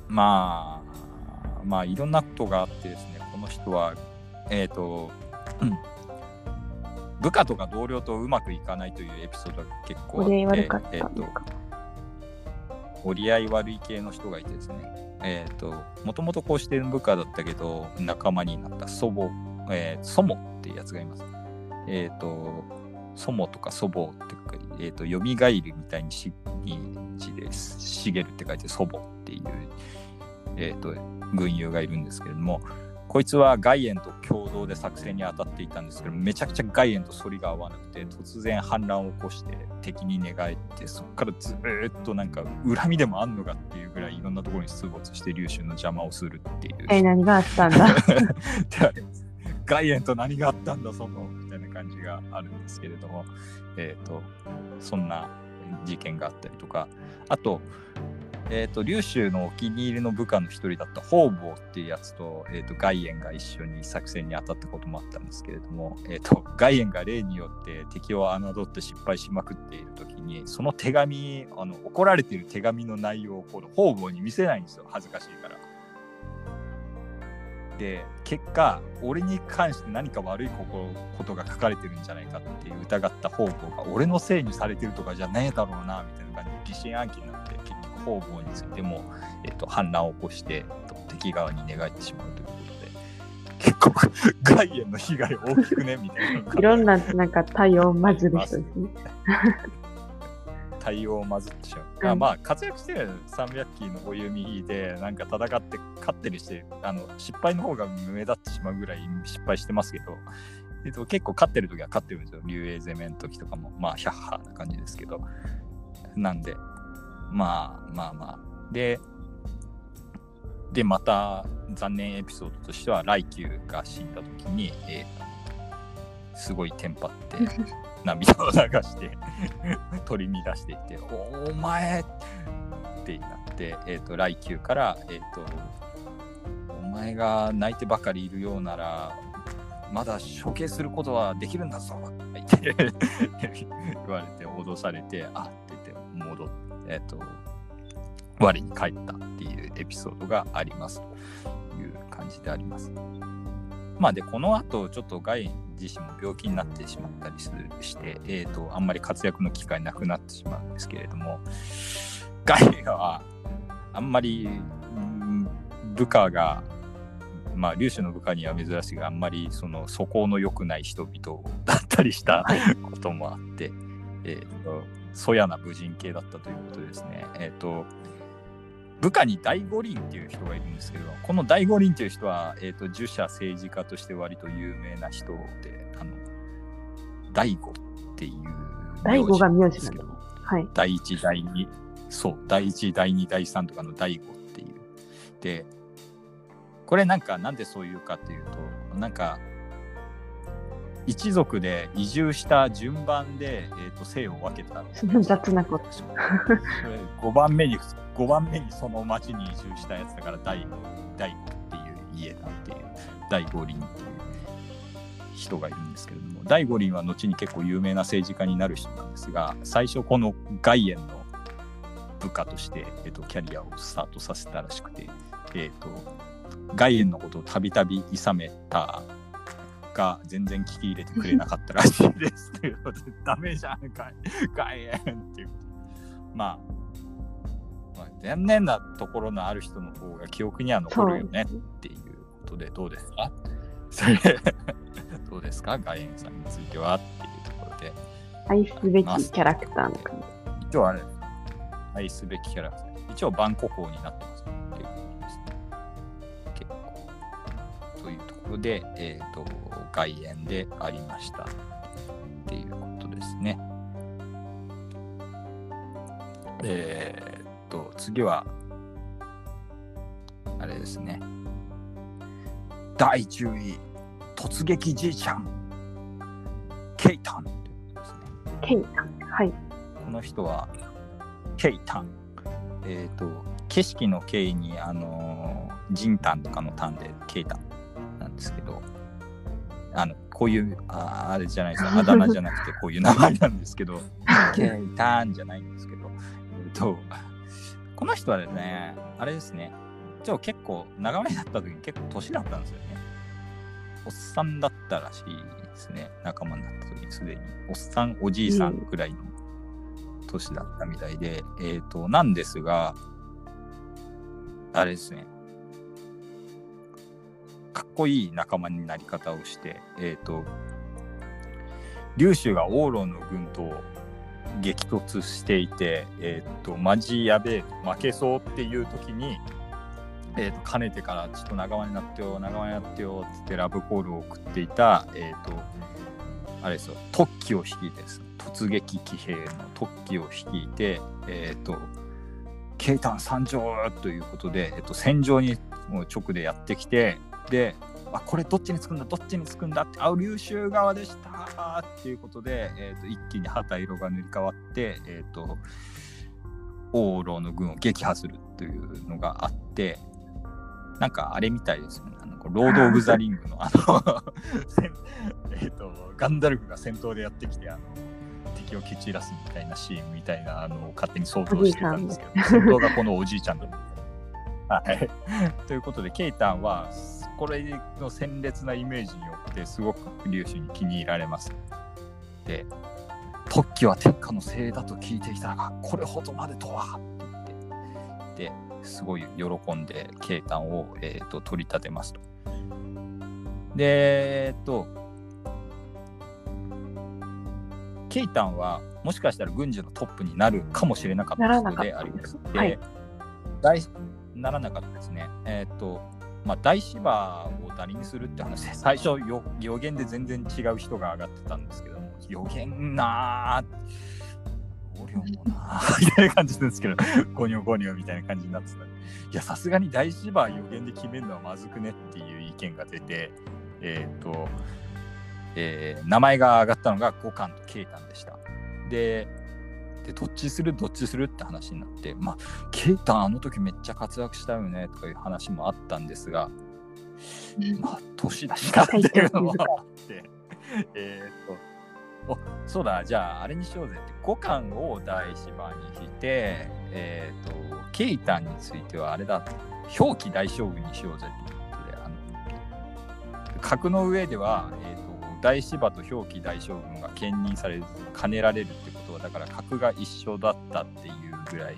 まあ、まあ、いろんなことがあってですね、この人は、えっ、ー、と、うん、部下とか同僚とうまくいかないというエピソードが結構あって、えーと、折り合い悪い系の人がいてですね、えっ、ー、と、もともとこうしてる部下だったけど、仲間になった祖母、えー、祖母っていうやつがいます。えっ、ー、と、祖母とか祖母ってか、えっ、ー、と、蘇るみたいにし、に地です。茂るって書いて祖母っていうえーと、軍友がいるんですけれどもこいつは外縁と共同で作戦に当たっていたんですけどめちゃくちゃ外縁と反りが合わなくて突然反乱を起こして敵に寝返ってそこからずーっとなんか恨みでもあんのかっていうぐらいいろんなところに出没して龍州の邪魔をするっていう。え、何があったんだ？で外縁と何があったんだその。みたいな感じがあるんですけれども、えー、とそんな事件があったりとかあと,、えー、と劉州のお気に入りの部下の一人だった方々っていうやつと,、えー、と外縁が一緒に作戦に当たったこともあったんですけれども、えー、と外縁が例によって敵を侮って失敗しまくっている時にその手紙あの怒られている手紙の内容をこの方々に見せないんですよ恥ずかしいから。で結果俺に関して何か悪いことが書かれてるんじゃないかっていう疑った方々が俺のせいにされてるとかじゃねえだろうなみたいな感じで疑心暗鬼に方々についても、えっと反乱を起こして、えっと敵側に寝返ってしまうということで結構 外縁の被害大きくねみたいな。いろんな、なんか対応を混ずですね。対応を混ずってしまう。うんあまあ活躍してる300機の歩弓引いてなんか戦って勝ってるしてあの失敗の方が目立ってしまうぐらい失敗してますけど、えっと、結構勝ってる時は勝ってるんですよ。竜英攻めの時とかもまあヒャッハーな感じですけど。なんでまあまあまあ。で、でまた残念エピソードとしては来宮が死んだ時に、えーすごいテンパって 涙を流して 取り乱していて「おお前!」ってなって、えー、と来宮から、えーと「お前が泣いてばかりいるようならまだ処刑することはできるんだぞ」って言 われて脅されて「あっ」って言って戻って、えー、と我に帰ったっていうエピソードがありますという感じであります。まあでこの後ちょっとガイ自身も病気になってしまったりするして、えー、とあんまり活躍の機会なくなってしまうんですけれどもガイはあんまりうん部下がまあ劉州の部下には珍しいがあんまりその素行の良くない人々だったりしたはいこともあって、えー、とそやな武人系だったということですね。えー、と部下に大五輪っていう人がいるんですけどこの大五輪っていう人は、えー、と儒者政治家として割と有名な人であの大悟っていう大悟が名字ですけどはい。第一第二そう第一第二第三とかの大悟っていうでこれなんかなんでそういうかっていうとなんか一族で移住した順番で、えー、と姓を分けた 雑なこと。5番目に5番目にその町に移住したやつだから大大悟っていう家なんていう大五輪っていう人がいるんですけれども大五輪は後に結構有名な政治家になる人なんですが最初この外縁の部下として、えっと、キャリアをスタートさせたらしくて、えっと、外縁のことをたびたび諌めたが全然聞き入れてくれなかったらしいです。ということでダメじゃん外外縁ってい。うまあまあ、残念なところのある人の方が記憶には残るよねっていうことでどうですか？それどうですか？外縁さんについてはっていうところで。愛すべきキャラクターの感一応あれ愛すべきキャラクター。一応万国王になってます。っ構というところでえっ、と外縁でありましたっていうことですねえーっと次はあれですね第10位突撃じいちゃんケイタンということですねじ。ケイさん。はい。この人は、ケイタン。えっ、と、景色の景に、あのー、ジンタンとかのタンで、ケイタンですけど、あの、こういう、ああれじゃないですか、あだ名じゃなくて、こういう名前なんですけど、ケイタンじゃないんですけど、えっ、と、この人はですね、あれですね、一応結構、長めだった時に結構年だったんですよね。おっさんだったらしいですね、仲間になった時にすでに。おっさん、おじいさんぐらいの年だったみたいで、えっ、と、なんですが、あれですね、かっこいい仲間になり方をして、えっ、と、劉州が王老の軍と激突していて、えっ、と、マジやべえ、負けそうっていう時に、えー、とかねてからちょっと仲間になってよ仲間になってよってってラブコールを送っていた、えー、とあれですよ特機を率いてです突撃騎兵の特機を率いてえっ、とケイタン参上ということで、えー、と戦場にもう直でやってきてであこれどっちにつくんだどっちにつくんだってあ琉球側でしたっていうことで、えー、と一気に旗色が塗り替わって、えー、と王老の軍を撃破するというのがあってなんかあれみたいですよね。あのロード・オブ・ザ・リングのあの 戦えー、とガンダルフが戦闘でやってきてあの敵を蹴散らすみたいなシーンみたいなあのを勝手に想像してたんですけど戦闘がこのおじいちゃんだはい、ということで、ケイタンは、これの鮮烈なイメージによって、すごく粒子に気に入られます。で、特記は天下のせいだと聞いていたが、これほどまでとはって言って、ですごい喜んで、ケイタンを、えー、と取り立てますと。で、えっと、ケイタンは、もしかしたら軍事のトップになるかもしれなかった人であります。で、はい大ならなかったですね。えっ、と、まあ、大芝を誰にするって話で、最初、予言で全然違う人が上がってたんですけども、予言なぁ、俺もなぁ、みたいな感じですけど、ゴニョゴニョみたいな感じになってた。いや、さすがに大芝予言で決めるのはまずくねっていう意見が出て、えっ、と、えー名前が上がったのが五冠とケイタンでした。で、でどっちするどっちするって話になって、まあ、ケイタンあの時めっちゃ活躍したよねとかいう話もあったんですが、まあ、年だしなっていうのもあって、えーっと、おそうだ、じゃああれにしようぜって、五冠を大芝に引いて、えーっと、ケイタンについてはあれだ、表記大将軍にしようぜっていうことで、あの、格の上では、えーっと、大芝と表記大将軍が兼任される、兼ねられるってこだから格が一緒だったっていうぐらい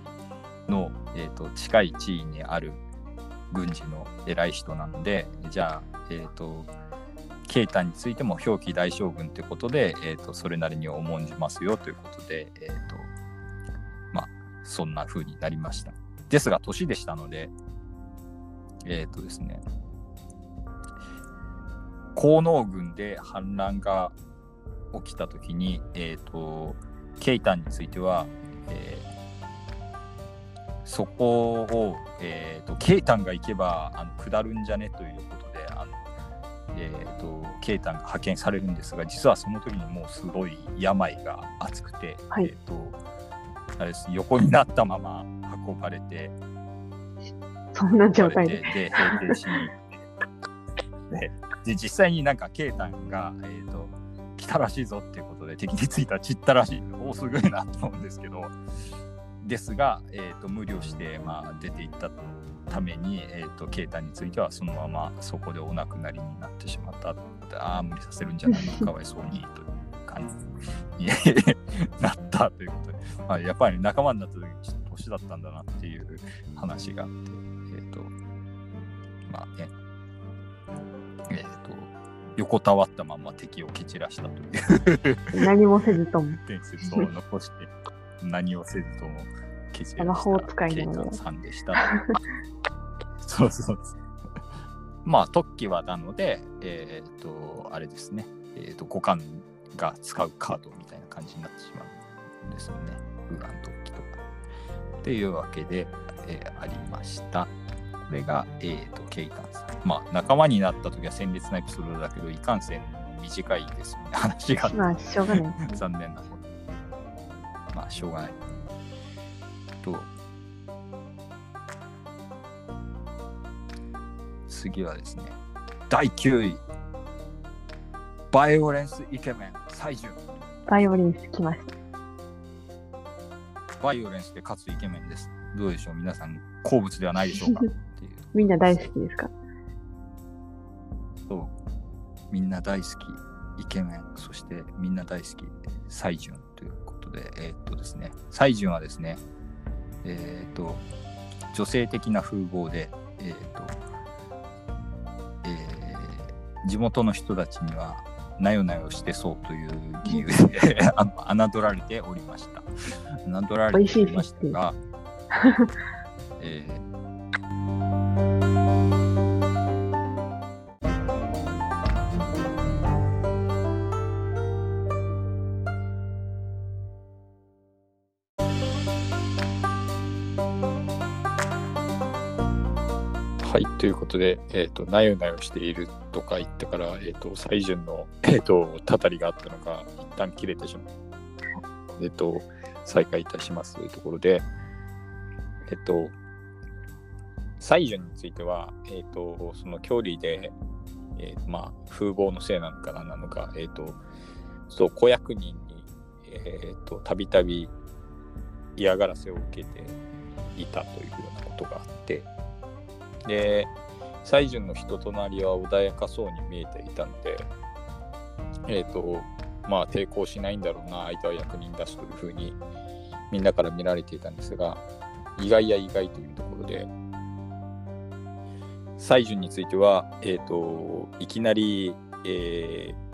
の、えーっと、近い地位にある軍事の偉い人なので、じゃあ、えっ、と、ケイタンについても表記大将軍ということで、えっ、と、それなりに重んじますよということで、えっ、と、まあ、そんな風になりました。ですが、年でしたので、えっ、とですね、高能軍で反乱が起きたときに、えっ、と、ケイタンについては、えーそこを、えー、とケイタンが行けばあの下るんじゃね？ということであの、えー、とケイタンが派遣されるんですが実はその時にもうすごい病が熱くて、はい。えー、とあれです。横になったまま運ばれてそんな状態で。でで平定しにでで実際になんかケイタンが、えー、と来たらしいぞっていうことで敵についたら散ったらしい。おおすごいなと思うんですけど。ですが、えー、と無理をして、まあ、出ていったために、えー、とケイタンについてはそのままそこでお亡くなりになってしまった。ああ無理させるんじゃないの？かわいそうにという感じに なったということで、まあ、やっぱり仲間になった時ちょっと年だったんだなっていう話があってえっ、とまあね。えっ、と横たわったまま敵を蹴散らしたという 何もせずとも。伝説を残して何をせずとも消せ魔法使いのケイタンさんでした。そうそうそう。まあ、特技はなので、えっ、と、あれですね、えっ、と、五感が使うカードみたいな感じになってしまうんですよね。ウーラン特技とか。っていうわけで、えーありました。これが、えっ、と、ケイタンさん。まあ、仲間になった時は鮮烈なエピソードだけど、いかんせん短いですよね、話が。まあ、しょうがない。残念なこと。まあ、しょうがない。と、次はですね、第9位、バイオレンスイケメン、最順。バイオリンス来ました。バイオレンスで勝つイケメンです。どうでしょう？皆さん、好物ではないでしょうか？っていう。みんな大好きですか？そう。みんな大好き、イケメン、そしてみんな大好き、最順ということで、えーっとですね、最順はですね、えーっと、女性的な風貌で、えーっと、えー地元の人たちには、なよなよしてそうという理由で あの侮られておりました。侮られておりましたが、えーことで、えっ、と、なよなよしているとか言ってから、えっ、と、最順の、えっ、と、たたりがあったのが、一旦切れてしまう。えっ、と、再開いたしますというところで、えっ、と、最順については、えっ、と、その距離で、えーまあ、風貌のせいなのか何なのか、えっ、と、そう、子役人に、えっ、と、たびたび嫌がらせを受けていたというようなことがあって、で、西順の人となりは穏やかそうに見えていたので、えっ、と、まあ抵抗しないんだろうな、相手は役人だしというふうにみんなから見られていたんですが、意外や意外というところで、西順については、えっ、と、いきなり、えー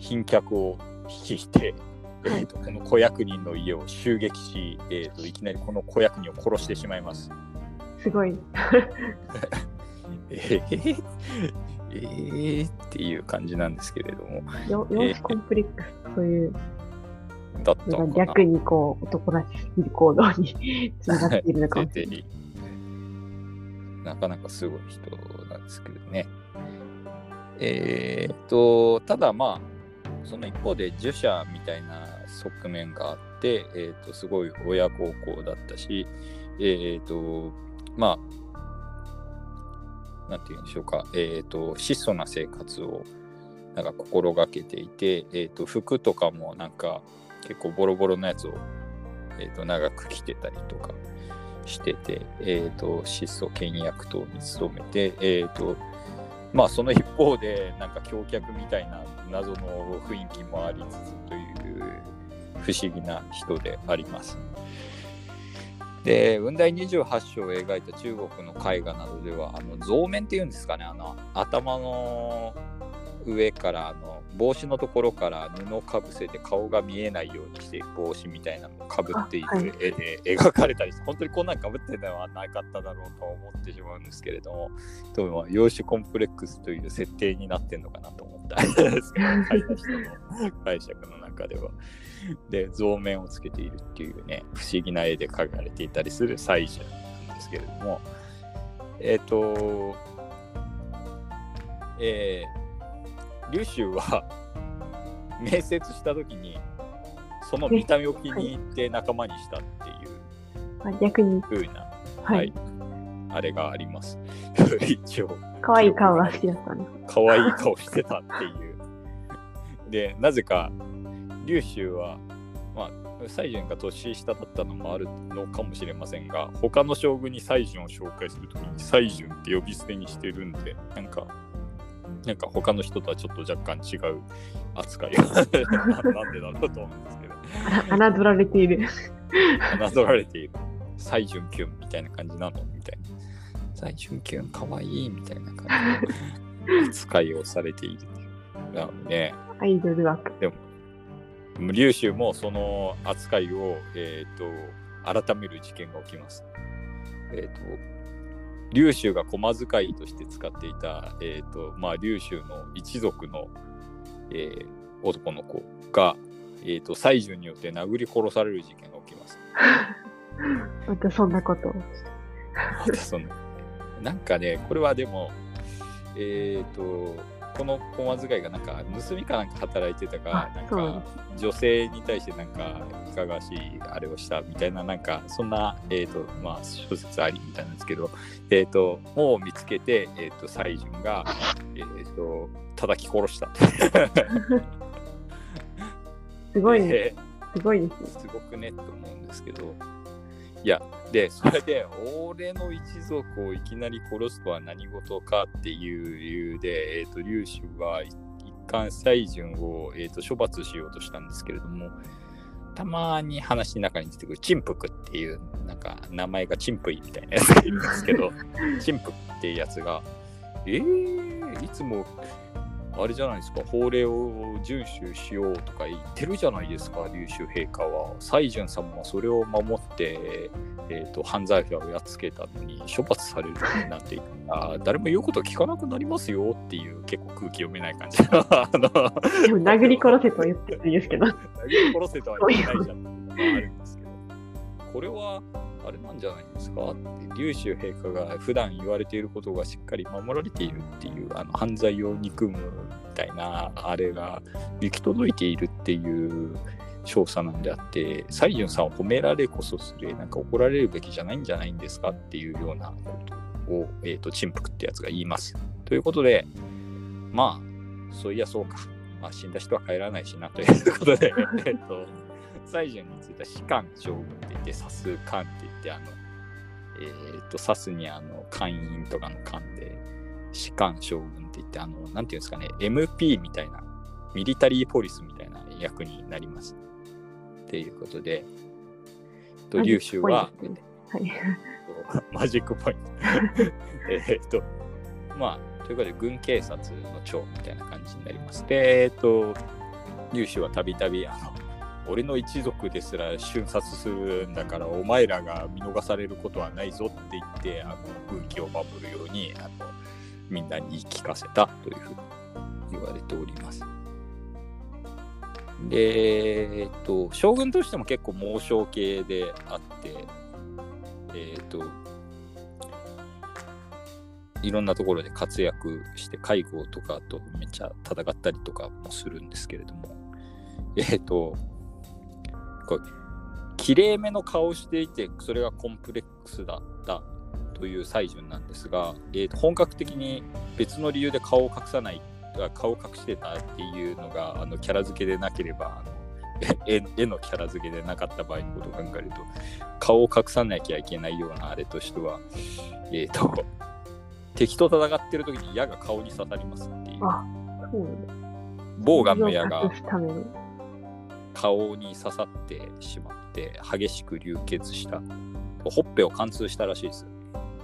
賓客を率いて、えーとこの子役人の家を襲撃し、えーといきなりこの子役人を殺してしまいます。すごい。えー、えー、っていう感じなんですけれども、よ容姿コンプレックスとそういうだったか逆にこう男らしい行動につながっているのかもしれない。なかなかすごい人なんですけどね。えーっと、ただまあ、その一方で儒者みたいな側面があって、えーっと、すごい親孝行だったし、えーっと、まあ、なんて言うんでしょうか、えーと、質素な生活をなんか心がけていて、えーと、服とかもなんか結構ボロボロなやつを、えーと、長く着てたりとか、してて、えー、と質素倹約等に努めて、えーとまあ、その一方でなんか橋脚みたいな謎の雰囲気もありつつという不思議な人であります。で雲台28章を描いた中国の絵画などではあの象面っていうんですかねあの頭の上からあの帽子のところから布をかぶせて顔が見えないようにして帽子みたいなのをかぶっているあはい絵で描かれたりして本当にこんなんかぶってるのはなかっただろうと思ってしまうんですけれどもでもまあ容姿コンプレックスという設定になってるのかなと思ったんですけど書いた人の解釈の中では。で象面をつけているっていうね不思議な絵で描かれていたりする祭司なんですけれどもえっ、とえー、劉州は 面接した時にその見た目を気に入って仲間にしたっていうあ逆に、風な、ははいい、あれがあります。一応、可愛い顔が好きだったんです。可愛い顔してたっていう。で、なぜか、劉州は、まあ、西順が年下だったのもあるのかもしれませんが、他の将軍に西順を紹介するときに西順って呼び捨てにしてるんで、なんか、なんか他の人とはちょっと若干違う扱いがなんでだろうと思うんですけど。あら 侮られている。侮られている。サイジュンキュンみたいな感じなのみたいな。サイジュンキュンかわいいみたいな感じの扱いをされている。なので、アイドル枠。劉州もその扱いを、えー、と改める事件が起きます。えー、と劉州が駒使いとして使っていた、えーとまあ、劉州の一族の、えー男の子が、えー、と西順によって殴り殺される事件が起きます。またそんなことを。またそのなんかね、これはでも、えっ、と、この駒使いがなんか盗みかなんか働いてたかあ、なんか女性に対してなんかいかがわしいあれをしたみたいな、なんかそんな、えっ、と、まあ諸説ありみたいなんですけど、えっ、と、もう見つけて、えっ、と、西順が、えっ、と、叩き殺した。すごいね。ですごいですね。すごくねと思うんですけど、いや、で、それで、俺の一族をいきなり殺すとは何事かっていう理由で、えっ、と、劉州は一貫西順を、えー、と処罰しようとしたんですけれども、たまに話の中に出てくるチンプクっていう、なんか名前がチンプイみたいなやつがいるんですけど、チンプクっていうやつが、えー、いつもあれじゃないですか、法令を遵守しようとか言ってるじゃないですか、劉州陛下は。西順さんもそれを守って、えー、と犯罪者をやっつけたのに処罰されるなんて言ったら、誰も言うこと聞かなくなりますよ。っていう結構空気読めない感じの。あのでも殴り殺せとは言ってるんですけど。殴り殺せとは言えないじゃん。あるんですけど、これは、あれなんじゃないですか？って劉州陛下が普段言われていることがしっかり守られているっていうあの犯罪を憎むみたいなあれが行き届いているっていう調査なんであって西潤さんを褒められこそすれなんか怒られるべきじゃないんじゃないんですかっていうようなことを、えーと、陳腐ってやつが言います。ということでまあそういやそうか、まあ、死んだ人は帰らないしなということで。えっと西順については士官将軍って言って、指す官って言って、あの、えっ、ー、と、指すにあの、官員とかの官で、士官将軍って言って、あの、なんていうんですかね、MP みたいな、ミリタリーポリスみたいな役になります。っていうことで、と、劉州は、はい、マジックポイント。えっと、まあ、ということで、軍警察の長みたいな感じになります。で、えっ、と、劉州はたびたび、あの、俺の一族ですら瞬殺するんだからお前らが見逃されることはないぞって言ってあの空気を守るようにあのみんなに言い聞かせたというふうに言われております。で、えっと、将軍としても結構猛将系であって、えっと、いろんなところで活躍して介護とかとめっちゃ戦ったりとかもするんですけれども、えっと、こう綺麗めの顔をしていてそれがコンプレックスだったというイ順なんですが、えー、と本格的に別の理由で顔を隠さない顔を隠してたっていうのがあのキャラ付けでなければ絵絵のキャラ付けでなかった場合のことを考えると顔を隠さなきゃいけないようなあれとしてはえっ、ー、と敵と戦ってる時に矢が顔に刺さりますっていう。あそうボーガンの矢が顔に刺さってしまって激しく流血した。ほっぺを貫通したらしいです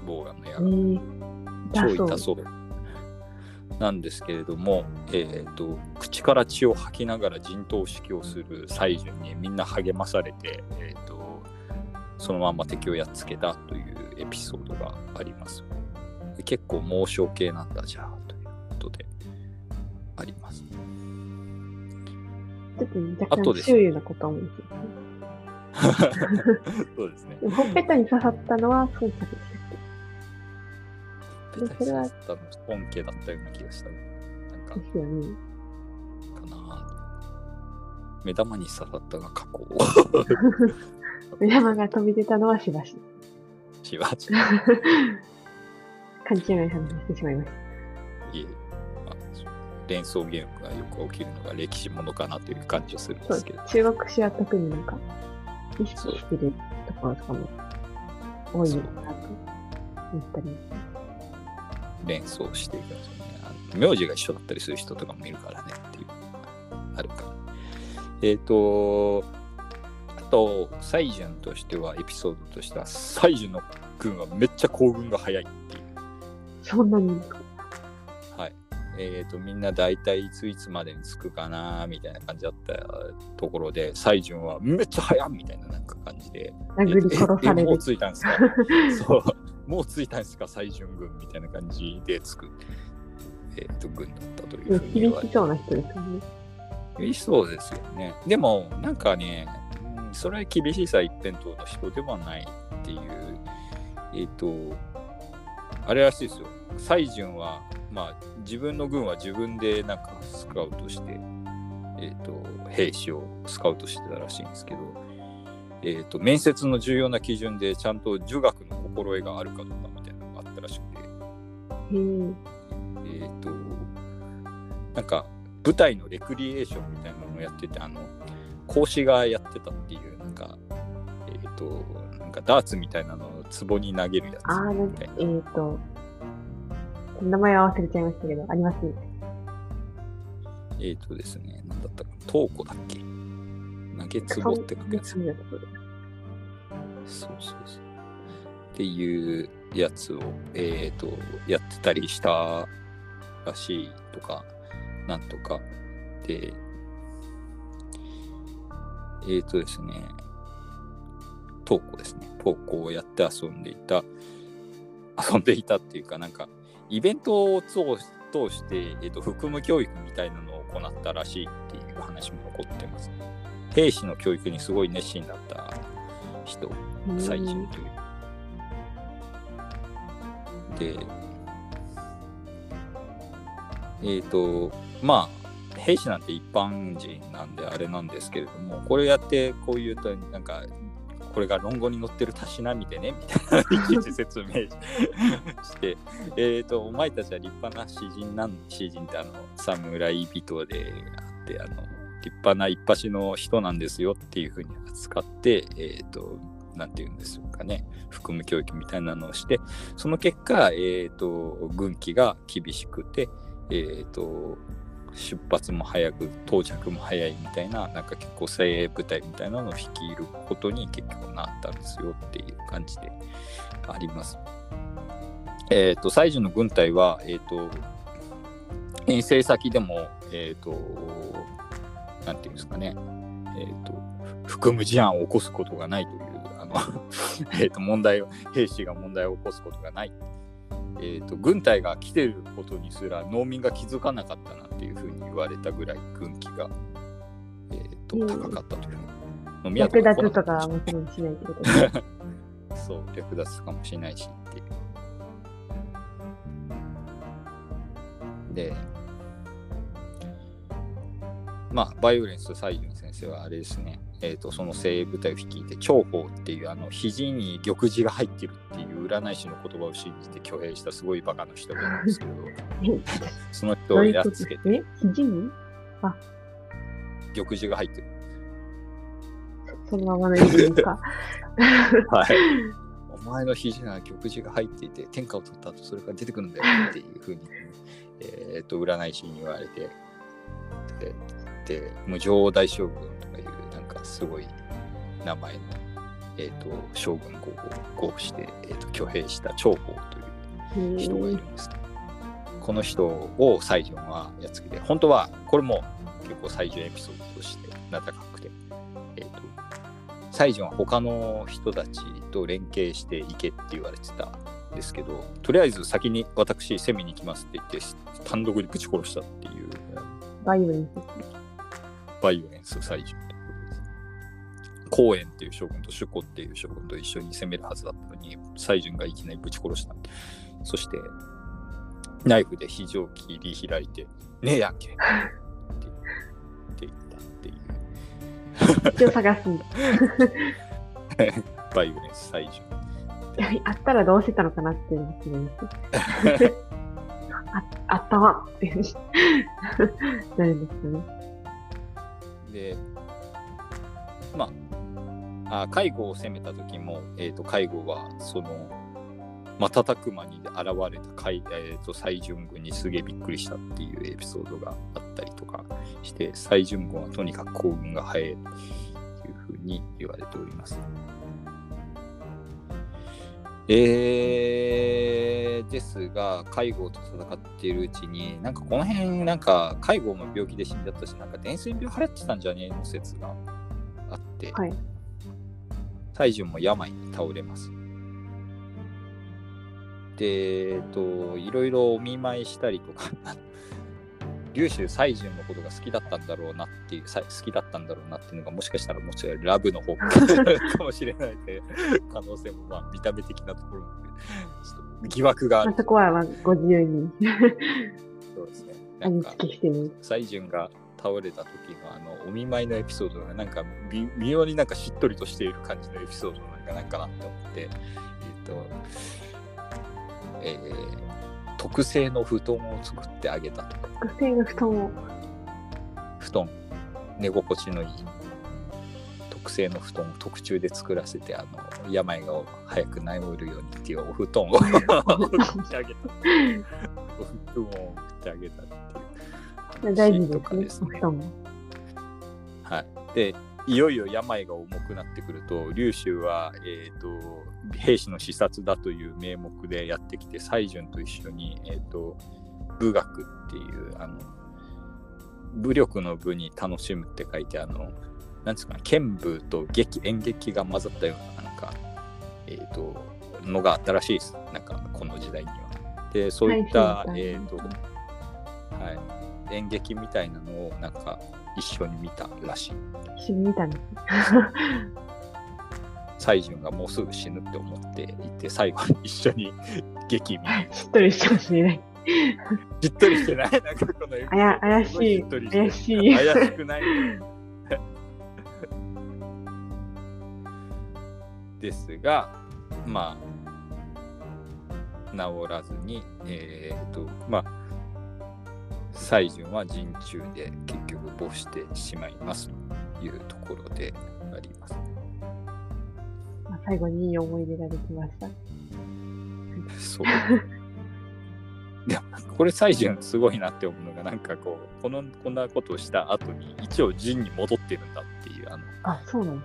ボーガンの矢が、えー、超痛そう。なんですけれども、えーと、口から血を吐きながら陣頭指揮をする西順にみんな励まされて、えーと、そのまま敵をやっつけたというエピソードがあります。結構猛将系なんだじゃあということでありますちょっと若干周囲のこと思うんですよ、そうですね。ほっぺたに刺さったのは孫作でしたっけそれは本家だったような気がした。なんか。ですよね。かな目玉に刺さったが過去。目玉が飛び出たのはしばし。しばし。勘違い話してしまいました。いえ。連想ゲームがよく起きるのが歴史ものかなという感じはするんですけど。中国史は特になんか意識してるところとかも多いのかなと思ったり。連想していくんですよね。名字が一緒だったりする人とかもいるからねっていうあるから。えっ、ー、と、あと、サイジュンとしては、エピソードとしては、サイジュンの軍はめっちゃ行軍が早いっていう。そんなにえーと、みんな大体いついつまでに着くかなみたいな感じだったところで、西順はめっちゃ早みたいななんか感じで、殴り殺される。もう着いたんですか？そう、もう着いたんですか、西順軍みたいな感じで着く、えーと、軍だったというふうに厳しそうな人ですよね。厳しそうですよね。でも、なんかね、それは厳しさ一辺倒の人ではないっていう、えっ、ー、と、あれらしいですよ。西順はまあ、自分の軍は自分でなんかスカウトして、えっ、ー、と、兵士をスカウトしてたらしいんですけど、えっ、ー、と、面接の重要な基準でちゃんと儒学の心得があるかどうかみたいなのがあったらしくて、うん、えっ、と、なんか、舞台のレクリエーションみたいなのをやってて、あの、講師がやってたっていう、なんか、えっ、と、なんかダーツみたいなのを壺に投げるやつみたいな。えっ、と、名前は忘れちゃいましたけど、あります？えっ、ー、とですね、なんだったか、トーコだっけ？投げつぼって書くやつ。そうそうそう。っていうやつを、えっ、ー、と、やってたりしたらしいとか、なんとか。で、えっ、ー、とですね、トーコですね。トーコをやって遊んでいた、遊んでいたっていうか、なんか、イベントを通して、えっと、服務教育みたいなのを行ったらしいっていう話も残ってます。兵士の教育にすごい熱心だった人、最中という。で、えっ、ー、と、まあ、兵士なんて一般人なんであれなんですけれども、これやって、こういうと、なんかこれが論語に載ってるたしなみでね、みたいな、いちいち説明して、えっ、と、お前たちは立派な詩人なん、詩人ってあの、侍人であって、あの、立派な一発の人なんですよっていうふうに扱って、えっ、と、なんて言うんですかね、含む教育みたいなのをして、その結果、えっ、と、軍紀が厳しくて、えっ、と、出発も早く、到着も早いみたいな、なんか結構精鋭部隊みたいなのを率いることに結局なったんですよっていう感じであります。えっ、と、西樹の軍隊は、えっ、と、遠征先でも、えっ、と、なんていうんですかね、えっ、と、含む事案を起こすことがないという、あの、えと、問題を、兵士が問題を起こすことがない。えっ、と、軍隊が来てることにすら農民が気づかなかったなっていうふうに言われたぐらい軍紀が、えっ、と、うん高かったという。飲み屋略奪とかはもちろんしないってことですね。そう、略奪かもしれないしっていう。で、まあ、バイオレンス西潤先生はあれですね、えー、とその精鋭部隊を率いて、長宝っていうあの肘に玉璽が入ってるっていう占い師の言葉を信じて挙兵したすごいバカな人がいるんですけど、その人をやっつけて、え肘に？玉璽が入ってる。そのままの意味ですか？はい。お前の肘には玉璽が入っていて、天下を取った後それから出てくるんだよっていうふうに、えっと、占い師に言われて、で、で無常大将軍すごい名前の、えっ、と、将軍号を号して、えっ、と、挙兵した長宝という人がいるんです。この人を西条はやっつけて、本当はこれも結構西条エピソードとして名高くて、えっ、と、西条は他の人たちと連携していけって言われてたんですけど、とりあえず先に私攻めに行きますって言って、単独でぶち殺したっていうバイオレンス。バイオレンス祭遵。耿弇っていう将軍と朱祜っていう将軍と一緒に攻めるはずだったのに、祭遵がいきなりぶち殺した。そして、ナイフで肘切り開いて、ねえやんけってって言ったっていう、一応探すんだ。バイオレンス西順。あったらどうしてたのかなっていうす。ああったわってなるんですよね。で、まあ、あ介護を攻めた時も、えー、と介護はその瞬く間に現れた海、えー、と西順軍にすげえびっくりしたっていうエピソードがあったりとかして西順軍はとにかく行軍が早いというふうに言われております。えー、ですが、介護と戦っているうちに、なんかこの辺、なんか介護も病気で死んじゃったし、なんか伝染病流行ってたんじゃね？えの説があって、はい。大順も病に倒れます。で、えっと、いろいろお見舞いしたりとか、龍州西順のことが好きだったんだろうなっていう、さ好きだったんだろうなっていうのが、もしかしたらもちろんラブの方 かもしれないで、可能性もまあ見た目的なところもね、ちょっと疑惑があるまあ、そこはまあご自由にそうですね。なんか西順が倒れた時のあのお見舞いのエピソードがなんか微微妙になんかしっとりとしている感じのエピソードなんかなんかなって思って、えっ、と、えー特製の布団を作ってあげたと。特製の布団を布団、寝心地のいい特製の布団を特注で作らせて、あの、病が早く治るようにっていうお布団を送ってあげた。お布団を送ってあげた。大事とかですね。はい、でいよいよ病が重くなってくると龍州は、えー、と兵士の視察だという名目でやってきて西順と一緒に、えー、と武学っていうあの武力の武に楽しむって書いてあのなんですかね剣舞と劇演劇が混ざったようななんか、えー、とのがあったらしいです。なんかこの時代には。でそういった、はいえーとはい、演劇みたいなのをなんか一緒に見たらしい。一緒に見たんです。西順がもうすぐ死ぬって思っていて最後に一緒に激み。しっとりしてほしいね。しっとりしてないなんかこのあや怪しい怪しい怪しくない ですが、まあ、治らずに、えっ、と、まあ、西順は陣中で結局没してしまいますというところであります。まあ、最後にいい思い出ができました。そう。でも、これ、西順すごいなって思うのが、なんかこう、この、こんなことをした後に、一応陣に戻ってるんだっていう、あの、あ、そうなん。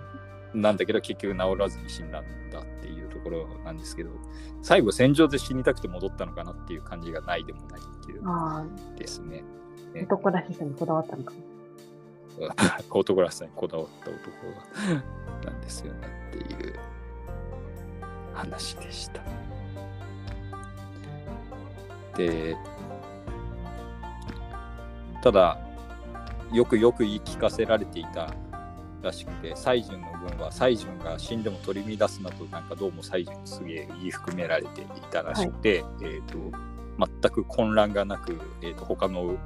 なんだけど、結局治らずに死んだんだっていうところなんですけど、最後、戦場で死にたくて戻ったのかなっていう感じがないでもないっていうあですね。あ、男らしさにこだわったのかも。男らしさにこだわった男がなんですよねっていう話でした。で、ただ、よくよく言い聞かせられていたらしくて、西順の軍は西順が死んでも取り乱すなと、なんかどうも西順にすげえ言い含められていたらしくて、えっ、と、全く混乱がなく、えー、と他の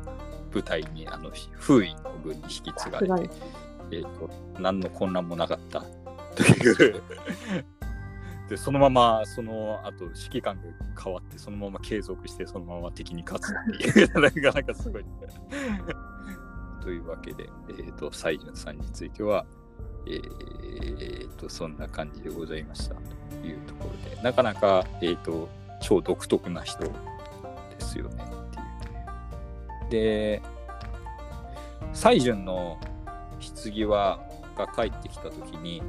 部隊にあの封印の軍に引き継がれてえー、と何の混乱もなかったという。でそのままその後指揮官が変わってそのまま継続してそのまま敵に勝つっていう なかなかすごい。というわけで、えー、と西順さんについては、えー、とそんな感じでございましたというところでなかなか、えー、と超独特な人ですよねっていう。で、西順の棺はが帰ってきたときに、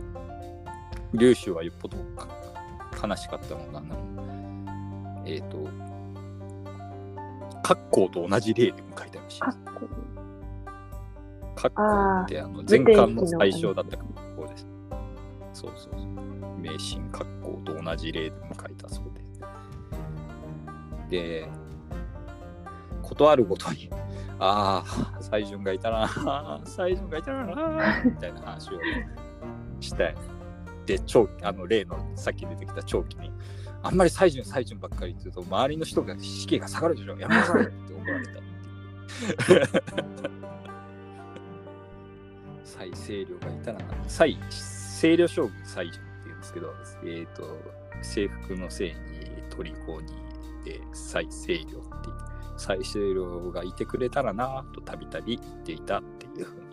劉州はよっぽど悲しかったのが、あの、えっ、と、格好と同じ例で迎えたらしいです。こいい。格好ってあのー前巻の最初だった格好です。そうそうそう。迷信格好と同じ例で迎えたそうです。で、ことあるごとに、ああ、西順がいたな、西順がいたな、みたいな話をして、で、長あの例のさっき出てきた長期に、あんまり西順、西順ばっかり言ってると、周りの人が士気が下がるでしょ、やめなさいって怒られた。蔡清涼がいたら、蔡清涼将軍蔡順っていうんですけど、えっ、と、制服のせいに虜にで蔡清涼っていう、蔡清涼がいてくれたらなとたびたび言っていたっていうふうに、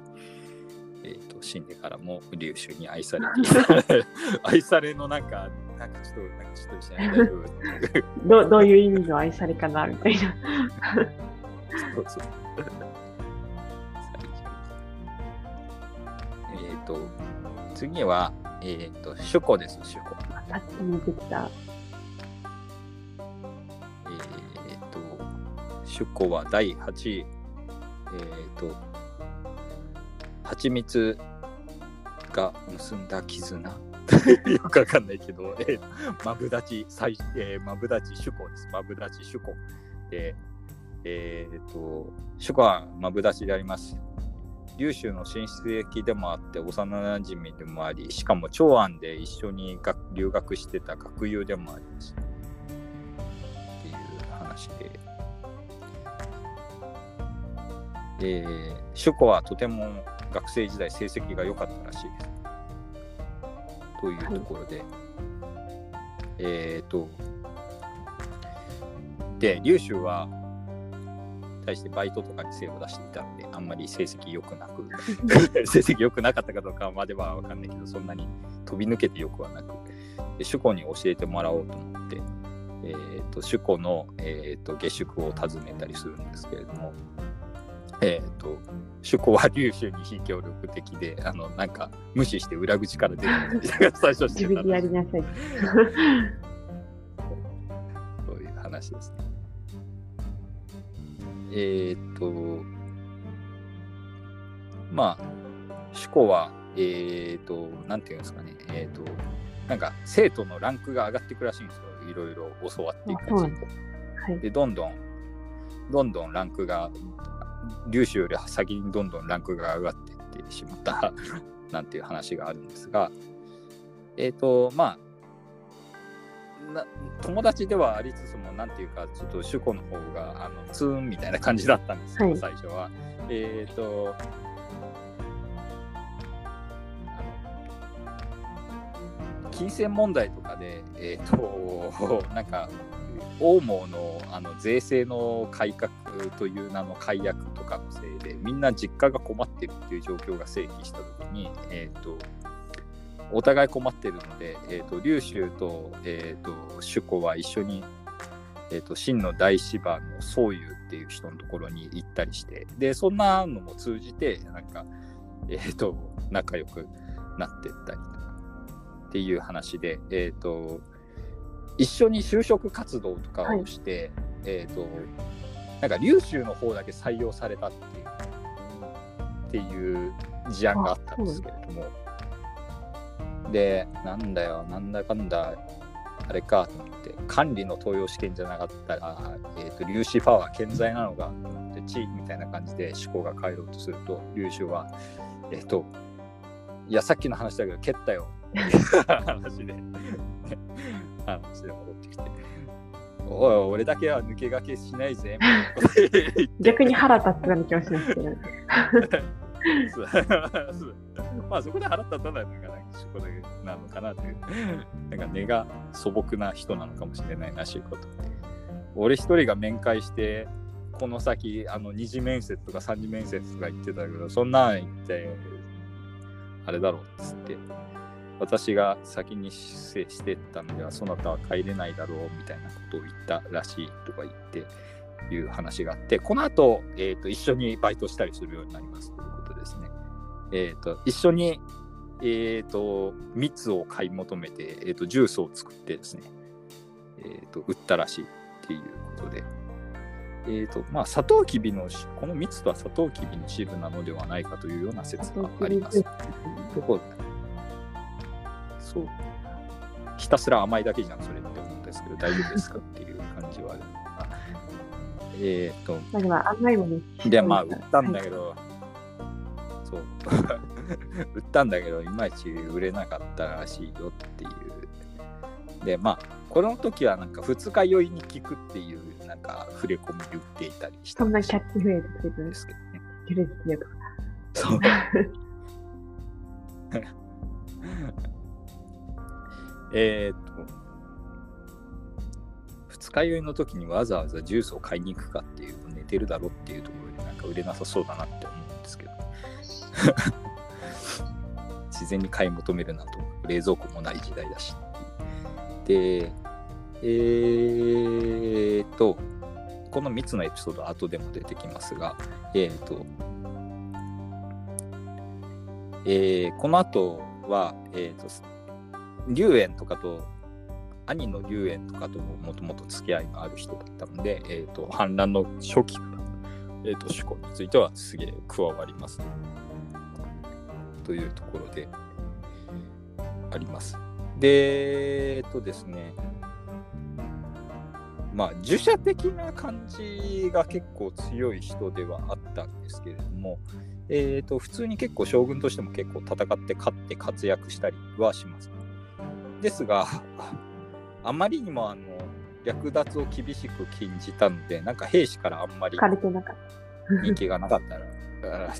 えっ、と、死んでからも劉州に愛されていた。愛されのなんか、なんかちょっと、なんかちょっとしてない大丈夫。どどういう意味の愛されかなみたいな。そうそう。と、次は、えっ、と、シュコです、シュコ。さっき見てきた。えっ、と、シュコは第8位。えっ、と、蜂蜜が結んだ絆。よくわかんないけど、えー、マブダチ、最えー、マブダチシュコです。マブダチシュコ。で、えっ、と、シュコはマブダチであります。劉州の親戚でもあって、幼馴染でもあり、しかも長安で一緒に学留学してた学友でもあります。っていう話で。で、シュコはとても学生時代成績が良かったらしいです。というところで、えっ、と、で、劉州は、対してバイトとかに精を出していたので、あんまり成績良くなく、成績良くなかったかどうかまでは分かんないけど、そんなに飛び抜けてよくはなく、で主顧に教えてもらおうと思って、えー、と主顧の、えー、と下宿を訪ねたりするんですけれども、えー、と主顧は劉州に非協力的で、あのなんか無視して裏口から出るみたいな 最初してたらしいりなさい。そういう話ですね。えーっと、まあ、主顧は、えーっと、なんていうんですかね、えーっと、なんか生徒のランクが上がっていくらしいんですよ。いろいろ教わっていくうちにい。で、どんどん、どんどんランクが、粒子より先にどんどんランクが上がっていってしまった。なんていう話があるんですが、えっ、と、まあ、な友達ではありつつも、なんていうか、ちょっと主語の方があのツーンみたいな感じだったんですけど、はい最初は。えっ、と、あの金銭問題とかで、えっ、と、なんか、欧毛のあの税制の改革という名の解約とかのせいで、みんな実家が困ってるっていう状況が成立したときに、えっ、と、お互い困ってるので、えー、と劉州と,、えー、と主子は一緒に、えー、と真の大芝の宗友っていう人のところに行ったりしてでそんなのも通じてなんか、えー、と仲良くなってったりとかっていう話で、えー、と一緒に就職活動とかをして、えー、となんか劉州の方だけ採用されたっていうっていう事案があったんですけれども。で、なんだよ、なんだかんだ、あれかと思って、管理の登用試験じゃなかったら、えっ、と、粒子パワー健在なのかと思って、チーみたいな感じで思考が帰ろうとすると、粒子は、えっ、と、いや、さっきの話だけど、蹴ったよ。話で、話で戻ってきて、おい、俺だけは抜け駆けしないぜ、逆に腹立つような気がしますけど。まあそこで腹立たないのがなんかそこでなのかなという。なんか根が素朴な人なのかもしれないなしいこと。俺一人が面会してこの先あの二次面接とか三次面接とか言ってたけどそんなん言ってあれだろうっつって。私が先に出世してったのではそなたは帰れないだろうみたいなことを言ったらしいとか言っていう話があって、この後、えーと一緒にバイトしたりするようになります。ということ。えー、と一緒に、えー、と蜜を買い求めて、えー、とジュースを作ってですね、えー、と売ったらしいっていうことで、えーとまあ、サトウキビのしこの蜜とはサトウキビの汁なのではないかというような説があります。どこそうひたすら甘いだけじゃん、それって思うんですけど、大丈夫ですかっていう感じはある。えっ、と、まあでも甘いもの。で、まあ、売ったんだけど、そう、売ったんだけど、いまいち売れなかったらしいよっていう。で、まあ、この時はなんか二日酔いに効くっていう、なんか触れ込み言っていたりしたそんなキャッチフレーズついてるんんでですすけどね。ジュレス力。そう。えーっと、二日酔いの時にわざわざジュースを買いに行くかっていう、寝てるだろっていうところでなんか売れなさそうだなって。自然に買い求めるなと、冷蔵庫もない時代だし。で、えーっと、この3つのエピソード後でも出てきますが、えーっと、えーこの後は、えー、と龍炎とかと兄の龍炎とかとももともと付き合いがある人だったので、えー、と反乱の初期から、えー、と主公についてはすげえ加わりますというところであります。で、えっ、とですね、まあ、儒者的な感じが結構強い人ではあったんですけれども、えー、と普通に結構将軍としても結構戦って勝って活躍したりはします。ですが、あまりにもあの略奪を厳しく禁じたので、なんか兵士からあんまり。人気がなかったら、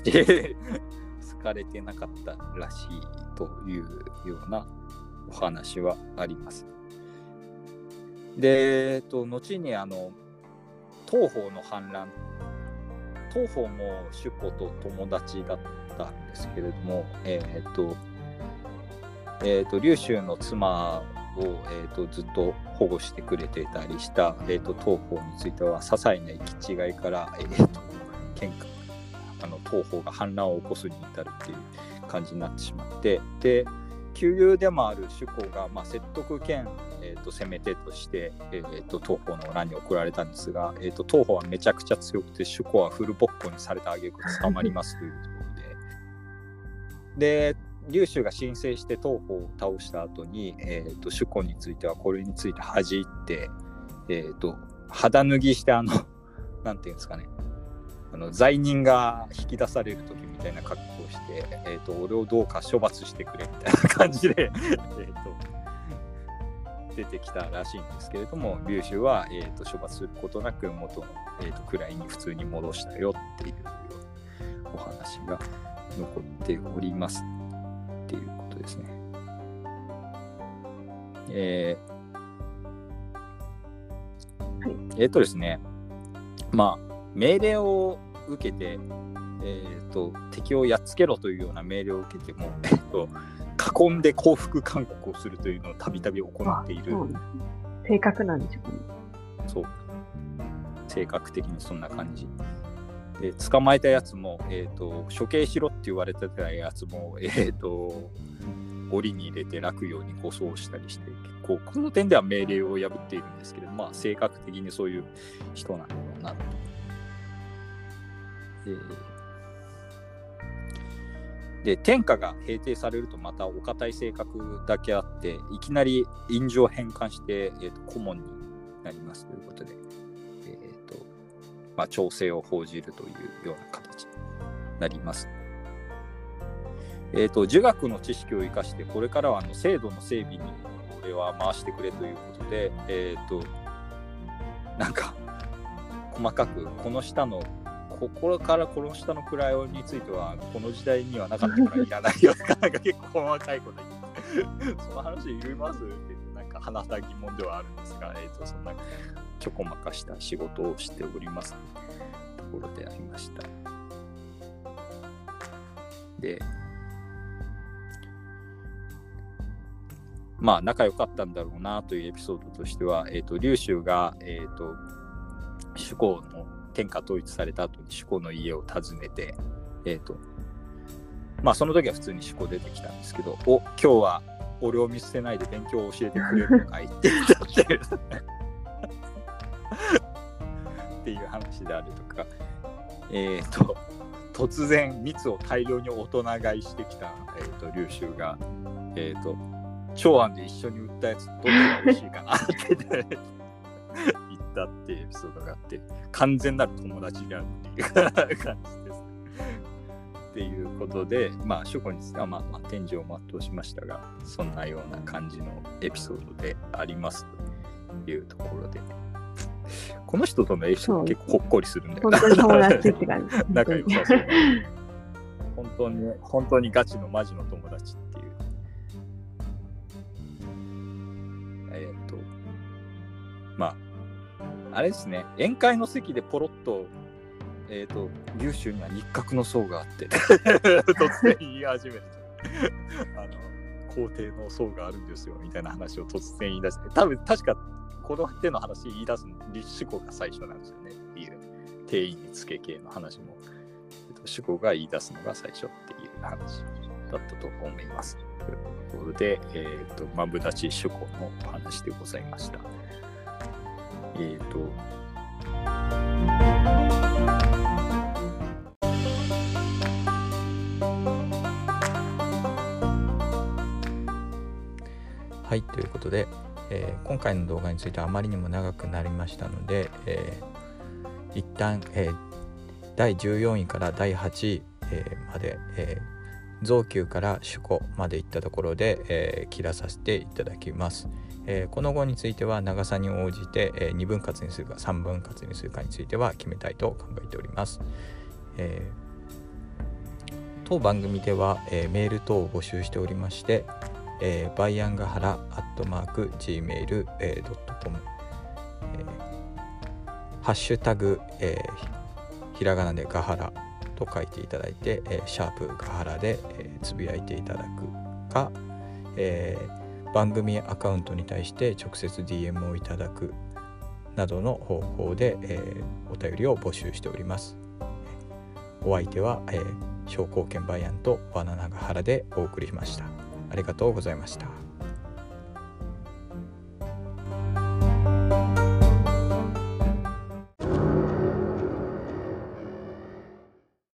かれてなかったらしいというようなお話はあります。で、えっと、後にあの東方の反乱東方も主子と友達だったんですけれども、えっと、えっと、劉州の妻を、えっと、ずっと保護してくれてたりした、えっと、東方については、些細な行き違いから、えっと、喧嘩あの東方が反乱を起こすに至るっていう感じになってしまって、で、旧友でもある主公が、まあ、説得兼、えー、と攻め手として、えー、と東方の乱に送られたんですが、えー、と東方はめちゃくちゃ強くて主公はフルボッコにされた挙句捕まりますというところで。で劉州が申請して東方を倒した後に、えー、と主公についてはこれについて恥じって、えー、と肌脱ぎしてあのなんていうんですかねあの罪人が引き出される時みたいな格好をして、えー、と俺をどうか処罰してくれみたいな感じで えーと出てきたらしいんですけれども劉州は、えーと、処罰することなく元の、えーと、位に普通に戻したよっていうお話が残っておりますっていうことですね。えー、はい、えっ、ー、とですねまあ命令を受けて、えーと、敵をやっつけろというような命令を受けても、えーと囲んで降伏勧告をするというのをたびたび行っている。正確なんでしょうね。そう。性格的にそんな感じ。で、捕まえたやつも、えっ、ー、と、処刑しろって言われてたやつも、えっ、ー、と、檻に入れて楽くように護送したりして、結構、この点では命令を破っているんですけれど、まあ、性格的にそういう人なんだろうなと。で天下が平定されるとまたお堅い性格だけあっていきなり印状変換して、えーと、顧問になりますということで、えーとまあ、調整を報じるというような形になります。えーと、儒学の知識を生かしてこれからはあの制度の整備に俺は回してくれということで、えー、となんか細かくこの下のここからこの下の位については、この時代にはなかったからいらないよとか、なんか結構細かいこと言って、その話いりますって、なんか話した疑問ではあるんですが、えーと、そんなちょこまかした仕事をしておりますところでありました。で、まあ仲良かったんだろうなというエピソードとしては、えっ、ー、と、劉州が、えっ、ー、と、主公の天下統一された後に主公の家を訪ねて、え、ー、と、まあその時は普通に主公出てきたんですけど、お、今日は俺を見捨てないで勉強を教えてくれるのかいって言った っていう話であるとか、えっ、ー、と、突然蜜を大量に大人買いしてきた、えーと、劉州が、えっ、ー、と、長安で一緒に売ったやつどっちが美味しいかなって。ったっていうエピソードがあって、完全なる友達であるっていう感じです。っていうことで、まあ、諸子には、まあ、まあ、天井を全うしましたが、そんなような感じのエピソードでありますというところで。この人とのエピソード結構ほっこりするんだよな。本当に友達って感じ。仲良さそう。本当に、本当にガチのマジの友達っていう。あれですね、宴会の席でポロッと、えっ、ー、と、劉州には日角の層があって、突然言い始める。あの、皇帝の層があるんですよ、みたいな話を突然言い出して、多分確かこの手の話言い出す立志公が最初なんですよね、っていう、定員につけ系の話も、えー、と主公が言い出すのが最初っていう話だったと思います。というころで、えっ、ー、と、マブダチ主公の話でございました。えっ、ー、と、はい、ということで、えー、今回の動画についてはあまりにも長くなりましたので、えー、一旦、えー、第14位から第8位、えー、まで、えー、増級から主庫までいったところで、えー、切らさせていただきます。えー、この後については長さに応じて、えー、2分割にするか3分割にするかについては決めたいと考えております。えー、当番組では、えメール等を募集しておりまして、えバイアンガハラアットマーク Gmail.com、えハッシュタグ、えひらがなでガハラと書いていただいて、えシャープガハラで、えつぶやいていただくか、えー番組アカウントに対して直接 DM をいただくなどの方法で、えー、お便りを募集しております。お相手は、えー、商工券バイアンとバナナが原でお送りしました。ありがとうございました。